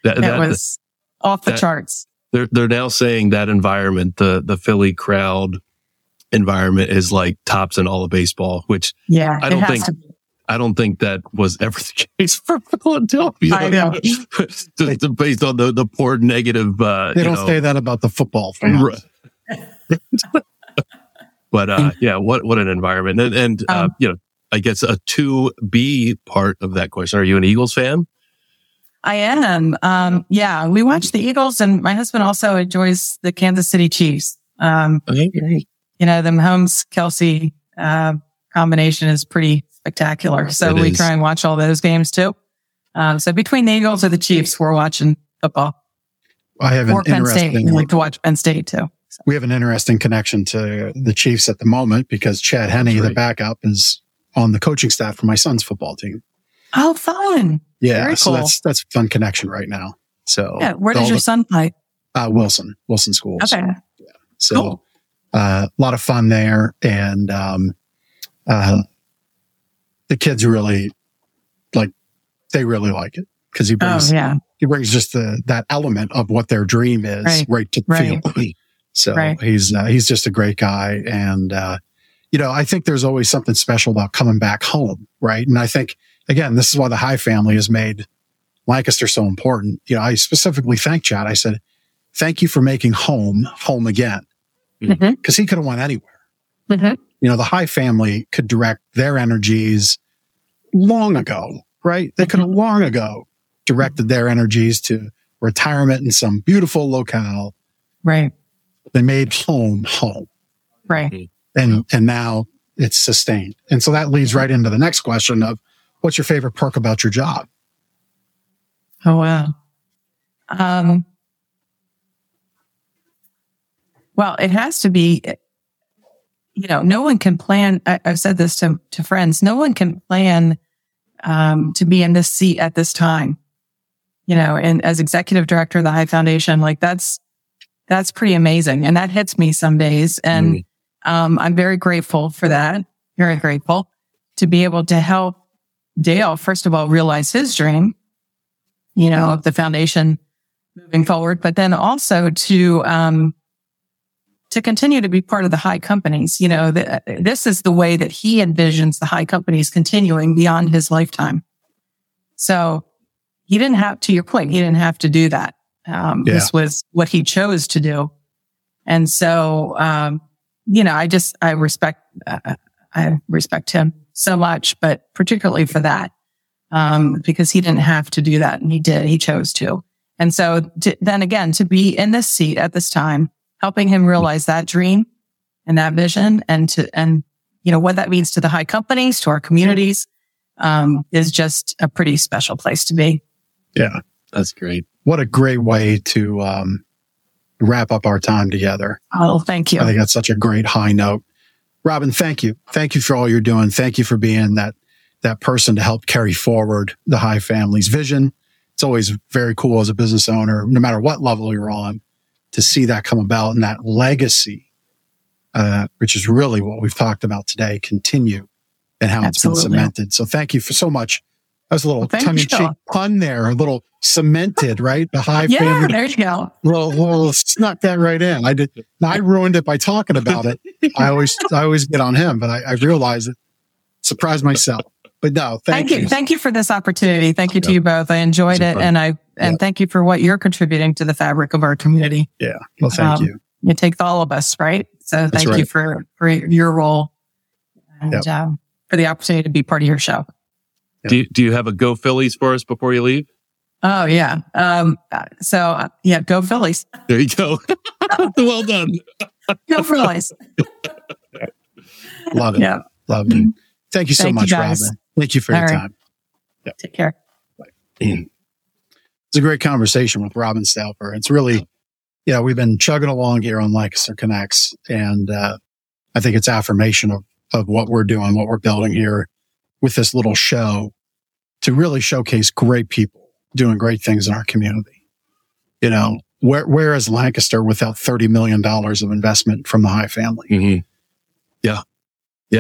that, it that- was off the that- charts. they're they're now saying that environment, the the Philly crowd environment, is like tops in all of baseball. Which Yeah. I don't think- I don't think that was ever the case for Philadelphia. I know. Just based on the the poor negative. Uh, They you don't know, say that about the football fans. Right. but uh, yeah, what what an environment, and, and uh, Um, you know, I guess a two B part of that question. Are you an Eagles fan? I am. Um, yeah, we watch the Eagles and my husband also enjoys the Kansas City Chiefs. Um, you know, the Mahomes Kelce, uh, combination is pretty spectacular. So It we is. try and watch all those games too. Um, so between the Eagles or the Chiefs, we're watching football I have an or Penn State. interesting. We like to watch Penn State too. we have an interesting connection to the Chiefs at the moment because Chad Henne, That's the backup, is on the coaching staff for my son's football team. Oh, fun. Yeah, Very so cool. that's that's a fun connection right now. So Yeah. Where does your the- son play? uh, Wilson Wilson schools? Okay. So Cool. Uh, a lot of fun there, and um, uh, the kids really like, they really like it because he brings Oh, brings, yeah. he brings just the, that element of what their dream is right, Right. to Right. feel. So Right. he's, uh, he's just a great guy. And, uh, you know, I think there's always something special about coming back home. Right. And I think, again, this is why the High family has made Lancaster so important. You know, I specifically thanked Chad. I said, thank you for making home home again Mhm. because he could have went anywhere. Mhm. You know, the High family could direct their energies long ago, right? They could have long ago directed their energies to retirement in some beautiful locale. Right. They made home home Right. and, and now it's sustained. And so that leads right into the next question of what's your favorite perk about your job? Oh, wow. Um, well, it has to be, you know, no one can plan. I, I've said this to, to friends. No one can plan, um, to be in this seat at this time, you know, and as executive director of the High Foundation, like that's, that's pretty amazing. And that hits me some days. And, um, I'm very grateful for that. Very grateful to be able to help Dale, first of all, realize his dream you know, of the foundation moving forward, but then also to, um, to continue to be part of the high companies. You know, the, this is the way that he envisions the high companies continuing beyond his lifetime. So he didn't have, to your point, he didn't have to do that. Um, Yeah. this was what he chose to do. And so, um, you know, I just, I respect, uh, I respect him so much, but particularly for that um, because he didn't have to do that and he did. He chose to. And so to, then again, to be in this seat at this time, helping him realize that dream and that vision and to, and, you know, what that means to the high companies, to our communities, um, is just a pretty special place to be. Yeah. That's great. What a great way to, um, wrap up our time together. Oh, thank you. I think that's such a great high note. Robin, thank you. Thank you for all you're doing. Thank you for being that that person to help carry forward the High family's vision. It's always very cool as a business owner, no matter what level you're on, to see that come about and that legacy, uh, which is really what we've talked about today, continue and how it's been cemented. So thank you for so much. That was a little Well, tongue in cheek pun there, a little cemented, right? The High yeah, family there you go. little, little snuck that right in. I did. I ruined it by talking about it. I always, I always get on him, but I, I realized it. Surprised myself. But no, thank, Thank, you. Thank you for this opportunity. Thank you to you both. I enjoyed It's it. fun. And I, and Yeah. thank you for what you're contributing to the fabric of our community. Yeah. Well, thank Um, you. it takes all of us, right? So thank right. you for, for your role and Yep. um, for the opportunity to be part of your show. Do you, do you have a go Phillies for us before you leave? Oh yeah. Um, so uh, yeah, go Phillies. There you go. well done. Go Phillies. Love it. yeah. Love it. Thank you so Thank much, guys. Robin. Thank you for your All right. time. Take care. It's a great conversation with Robin Stauffer. It's really, you know, we've been chugging along here on Lancaster Connects, and uh, I think it's affirmation of of what we're doing, what we're building here with this little show to really showcase great people doing great things in our community. You know, where where is Lancaster without thirty million dollars of investment from the High family? hmm Yeah.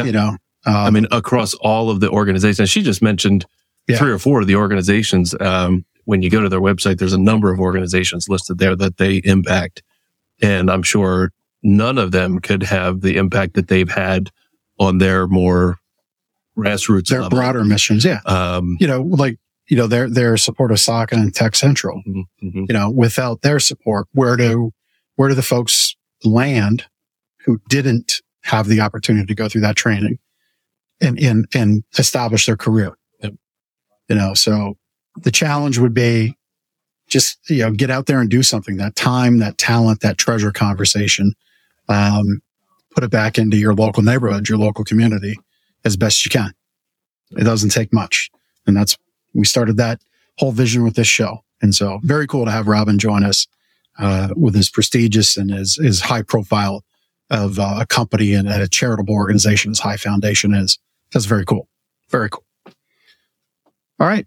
You know, um, I mean, across all of the organizations, she just mentioned Yeah. three or four of the organizations. Um, when you go to their website, there's a number of organizations listed there that they impact. And I'm sure none of them could have the impact that they've had on their more grassroots their level. broader missions. Yeah, Um, you know, like you know, their their support of SACA and Tec Centro. mhm, mhm. you know, without their support, where do, where do the folks land who didn't have the opportunity to go through that training and, and, and establish their career? Yep. You know, so the challenge would be just, you know, get out there and do something that time, that talent, that treasure conversation, um, put it back into your local neighborhood, your local community as best you can. It doesn't take much. And that's, we started that whole vision with this show. And so very cool to have Robin join us, uh, with his prestigious and his, his high profile of uh, a company and a charitable organization as High Foundation is. That's very cool. Very cool. All right.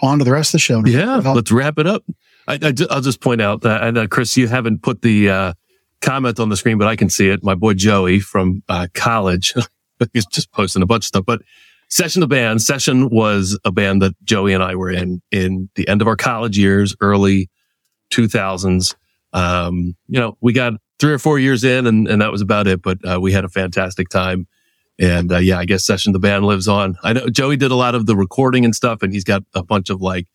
On to the rest of the show. Yeah, Well, let's wrap it up. I, I, I'll just point out that, and uh, Chris, you haven't put the uh, comment on the screen, but I can see it. My boy Joey from uh, college, he's just posting a bunch of stuff, but Session the band. Session was a band that Joey and I were in in the end of our college years, early 2000s. Um, you know, we got three or four years in and, and that was about it, but uh, we had a fantastic time. And uh, yeah, I guess Session the band lives on. I know Joey did a lot of the recording and stuff, and he's got a bunch of like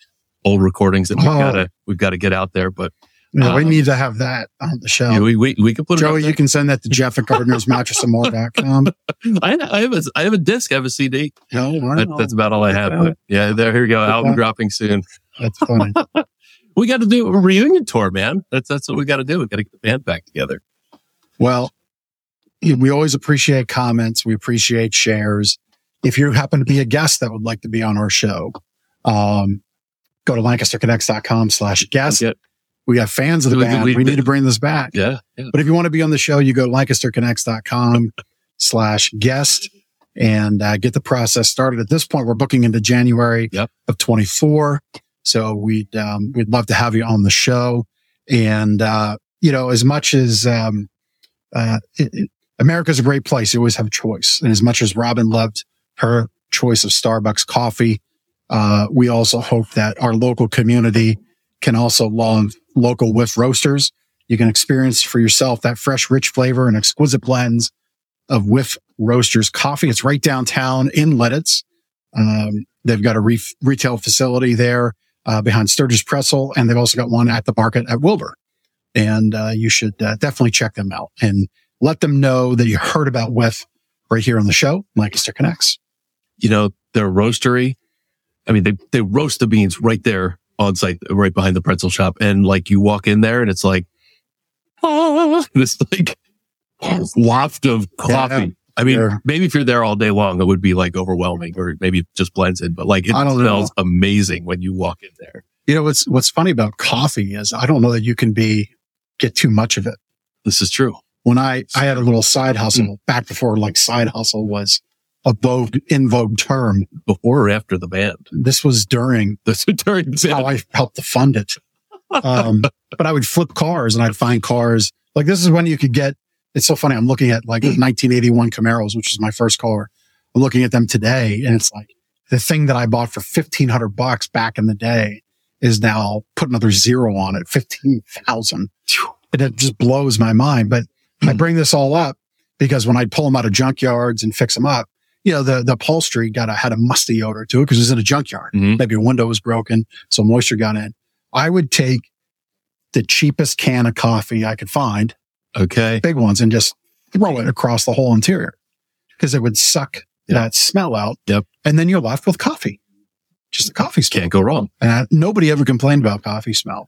old recordings that we've Oh. got to we've got to get out there. But Yeah, we Um, need to have that on the show. yeah, we we we can put it. Joey, you can send that to Jeff at GardnersMattressandMore.com. there. I, I have a I have a disc, I have a CD. No, I That, that's about all I have. But yeah, there here we go. Album dropping soon. That's funny. We got to do a reunion tour, man. That's that's what we got to do. We got to get the band back together. Well, we always appreciate comments. We appreciate shares. If you happen to be a guest that would like to be on our show, um, go to lancasterconnects.com slash guest. We have fans of the We- band. we- We, need to bring this back. yeah, yeah. But if you want to be on the show, you go to lancasterconnects.com slash guest and uh, get the process started. At this point, we're booking into January Yep. of 24. So we'd, um, we'd love to have you on the show. And, uh, you know, as much as, um, uh, it- America's a great place. You always have a choice. And as much as Robin loved her choice of Starbucks coffee, uh, we also hope that our local community can also love local whiff roasters. You can experience for yourself that fresh, rich flavor and exquisite blends of Whiff Roasters coffee. It's right downtown in Lititz. Um, they've got a re- retail facility there uh, behind Sturgis Pretzel, and they've also got one at the market at Wilbur. And uh, you should uh, definitely check them out and let them know that you heard about Whiff right here on the show, Lancaster Connects. You know their roastery. I mean, they they roast the beans right there on site, right behind the pretzel shop, and like you walk in there, and it's like ah, this like waft of coffee. Yeah. I mean, Sure. maybe if you're there all day long, it would be like overwhelming, or maybe it just blends in. But like, it I don't know. smells amazing when you walk in there. You know what's what's funny about coffee is I don't know that you can be get too much of it. This is true. When I, I had a little side hustle back before like side hustle was a vogue, in vogue term. Before or after the band, This was during this during the how. I helped to fund it. Um, but I would flip cars and I'd find cars like this is when you could get, it's so funny. I'm looking at like 1981 Camaros, which is my first car. I'm looking at them today and it's like the thing that I bought for 1500 bucks back in the day is now put another zero on it, 15,000. And it just blows my mind. But I bring this all up because when I'd pull them out of junkyards and fix them up, you know, the, the upholstery got a, had a musty odor to it because it was in a junkyard. Mhm. Maybe a window was broken. So moisture got in. I would take the cheapest can of coffee I could find, Okay, big ones, and just throw it across the whole interior because it would suck Yeah. that smell out. Yep. And then you're left with coffee, just a coffee smell. can't go wrong. And nobody ever complained about coffee smell.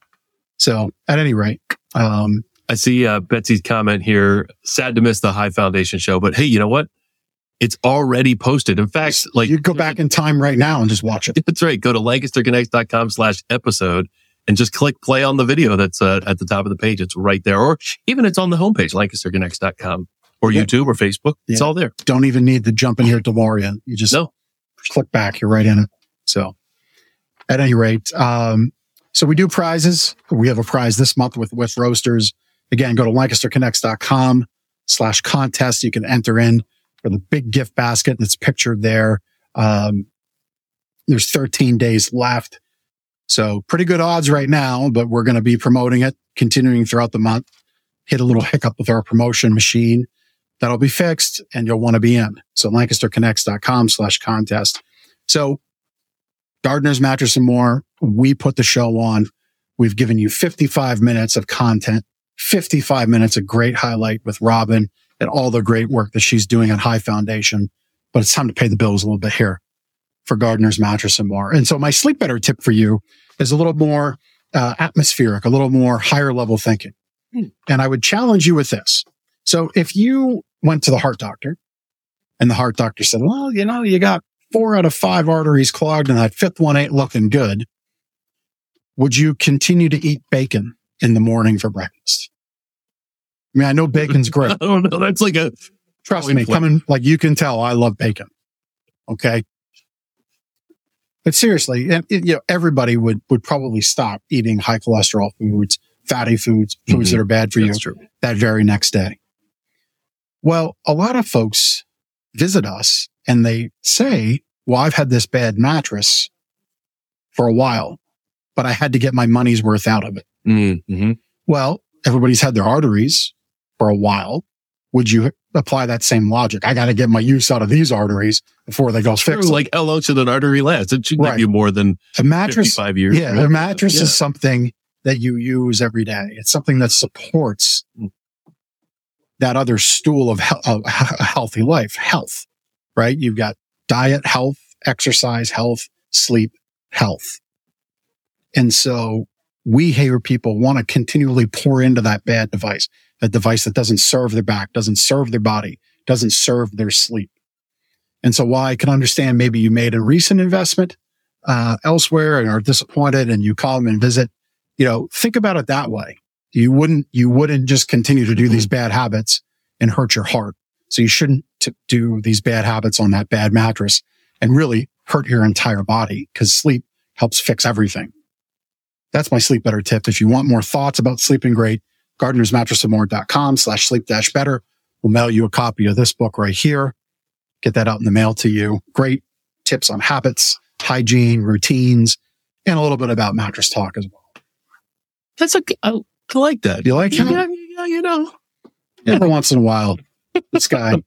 So at any rate, um, I see uh, Betsy's comment here. Sad to miss the High Foundation show, but hey, you know what? It's already posted. In fact, like you go back in time right now and just watch it. That's right. Go to lancasterconnects.com slash episode and just click play on the video that's uh, at the top of the page. It's right there. Or even it's on the homepage, lancasterconnects.com or Yeah. YouTube or Facebook. It's all there. Don't even need to jump in here DeLorean. You just No. click back. You're right in it. So at any rate, um, so we do prizes. We have a prize this month with, with roasters. Again, go to lancasterconnects.com slash contest. You can enter in for the big gift basket that's pictured there. Um, there's 13 days left. So pretty good odds right now, but we're going to be promoting it, continuing throughout the month. Hit a little hiccup with our promotion machine. That'll be fixed and you'll want to be in. So lancasterconnects.com slash contest. So Gardner's Mattress and More, we put the show on. We've given you 55 minutes of content, 55 minutes of great highlight with Robin and all the great work that she's doing at High Foundation. But it's time to pay the bills a little bit here for Gardner's Mattress and More. And so my sleep better tip for you is a little more uh, atmospheric, a little more higher level thinking. And I would challenge you with this. So if you went to the heart doctor and the heart doctor said, well, you know, you got four out of five arteries clogged and that fifth one ain't looking good. Would you continue to eat bacon in the morning for breakfast? I mean, I know bacon's great. I don't know. That's like a Trust me, flip. coming like you can tell, I love bacon. Okay. But seriously, and, you know, everybody would, would probably stop eating high cholesterol foods, fatty foods, foods Mhm. that are bad for you true. that very next day. Well, a lot of folks visit us and they say well, I've had this bad mattress for a while, but I had to get my money's worth out of it. Mm-hmm. Well, everybody's had their arteries for a while. Would you apply that same logic? I got to get my use out of these arteries before they go fix. Like how long should an artery last? It should Right. give you more than a mattress. five years. Yeah, a mattress Yeah. is something that you use every day. It's something that supports Mm. that other stool of he- of a healthy life, health, right? You've got diet, health, exercise, health, sleep, health. And so we here people want to continually pour into that bad device, that device that doesn't serve their back, doesn't serve their body, doesn't serve their sleep. And so while I can understand maybe you made a recent investment uh, elsewhere and are disappointed and you call them and visit, you know, think about it that way. You wouldn't, you wouldn't just continue to do these bad habits and hurt your heart. So you shouldn't t- do these bad habits on that bad mattress and really hurt your entire body because sleep helps fix everything. That's my sleep better tip. If you want more thoughts about sleeping great, gardnersmattressandmore.com slash sleep dash better. We'll mail you a copy of this book right here. Get that out in the mail to you. Great tips on habits, hygiene, routines, and a little bit about mattress talk as well. That's a, I, I like that. You like yeah, that? yeah, you know. Every once in a while, this guy,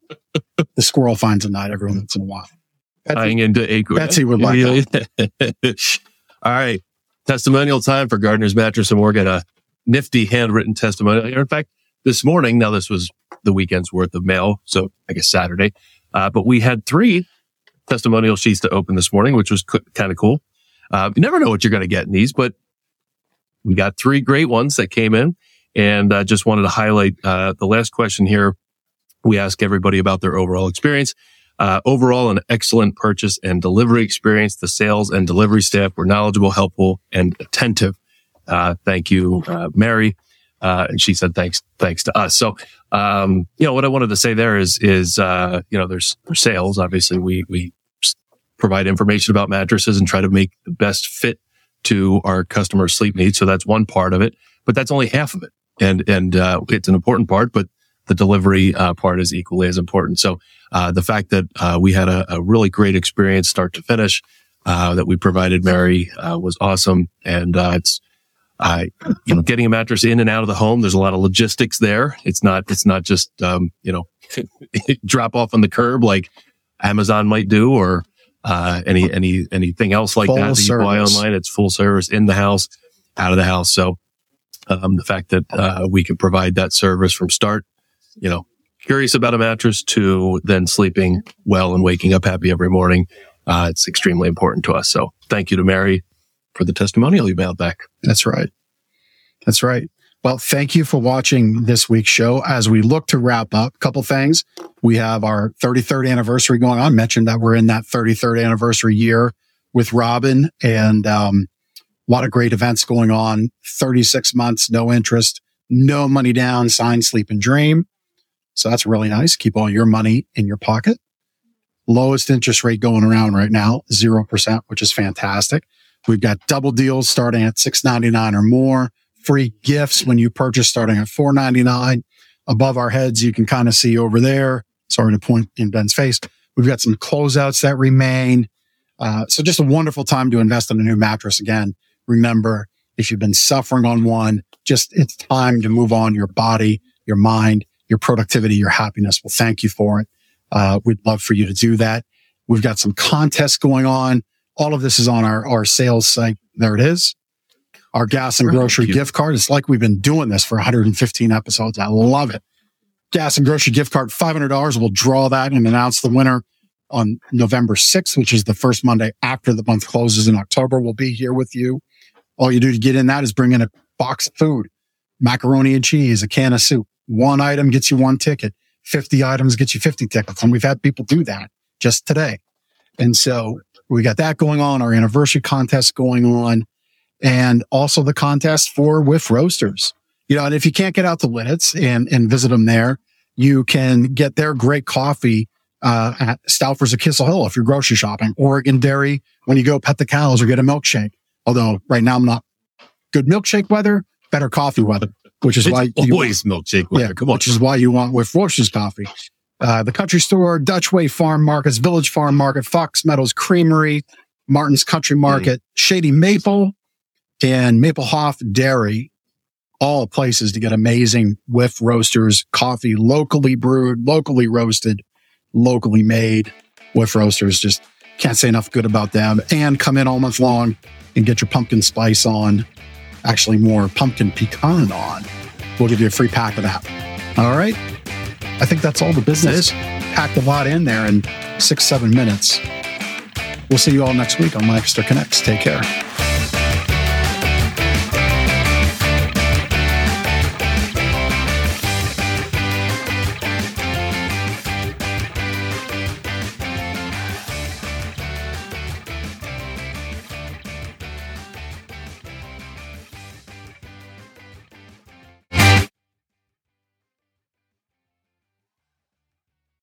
the squirrel finds a nut every once in a while. Betsy, Tying into acorn. Betsy would like All right. Testimonial time for Gardner's Mattress and. Get a nifty handwritten testimonial here. In fact, this morning, now this was the weekend's worth of mail. So I guess Saturday, uh, but we had three testimonial sheets to open this morning, which was kind of cool. Uh, you never know what you're going to get in these, but we got three great ones that came in and uh, just wanted to highlight uh, the last question here. We ask everybody about their overall experience. Uh, overall, an excellent purchase and delivery experience. The sales and delivery staff were knowledgeable, helpful, and attentive. Uh, thank you, uh, Mary. Uh, and she said thanks, thanks to us. So, um, you know, what I wanted to say there is, is, uh, you know, there's, there's sales. Obviously, we, we provide information about mattresses and try to make the best fit to our customer sleep needs. So that's one part of it, but that's only half of it. And, and, uh, it's an important part, but the delivery, uh, part is equally as important. So, uh, the fact that, uh, we had a, a really great experience start to finish, uh, that we provided Mary, uh, was awesome. And, uh, it's, uh, you know, getting a mattress in and out of the home. There's a lot of logistics there. It's not, it's not just, um, you know, drop off on the curb like Amazon might do or, uh, any, any, anything else like Full that that you buy online. It's full service in the house, out of the house. So, um, the fact that, uh, we can provide that service from start, you know, curious about a mattress to then sleeping well and waking up happy every morning. Uh, it's extremely important to us. So thank you to Mary for the testimonial you mailed back. That's right. That's right. Well, thank you for watching this week's show. As we look to wrap up, a couple things. We have our 33rd anniversary going on. I Mentioned that we're in that 33rd anniversary year with Robin and um, a lot of great events going on. 36 months, no interest, no money down, sign, sleep and dream. So that's really nice. Keep all your money in your pocket. Lowest interest rate going around right now, 0%, which is fantastic. We've got double deals starting at $6.99 or more, free gifts when you purchase starting at $4.99. Above our heads, you can kind of see over there. Sorry to point in Ben's face. We've got some closeouts that remain. Uh, so just a wonderful time to invest in a new mattress. Again, remember, if you've been suffering on one, just it's time to move on your body, your mind, your productivity, your happiness. Well, thank you for it. Uh, we'd love for you to do that. We've got some contests going on. All of this is on our, our sales site. There it is. Our gas and grocery gift card. It's like we've been doing this for 115 episodes. I love it. Gas and grocery gift card, $500. We'll draw that and announce the winner on November 6th, which is the first Monday after the month closes in October. We'll be here with you. All you do to get in that is bring in a box of food, macaroni and cheese, a can of soup. One item gets you one ticket. 50 items gets you 50 tickets. And we've had people do that just today. And so we got that going on, our anniversary contest going on, and also the contest for Whiff Roasters. You know, and if you can't get out to Lititz and, and visit them there, you can get their great coffee uh, at Stauffer's of Kissel Hill if you're grocery shopping. Or Oregon Dairy when you go pet the cows or get a milkshake. Although right now I'm not good milkshake weather, better coffee weather, which is why It's you always milkshake weather. yeah, Come on. which is why you want Whiff Roasters coffee. uh, the country store, Dutch Way Farm Markets, Village Farm Market, Fox Meadows Creamery, Martin's Country Market, Shady Maple, and Maplehofe Dairy. All places to get amazing whiff roasters, coffee, locally brewed, locally roasted, locally made whiff roasters. Just can't say enough good about them. And come in all month long and get your pumpkin spice on, actually more pumpkin pecan on. We'll give you a free pack of that. All right. I think that's all the business. Packed a lot in there in six, seven minutes. We'll see you all next week on Lancaster Connects. Take care.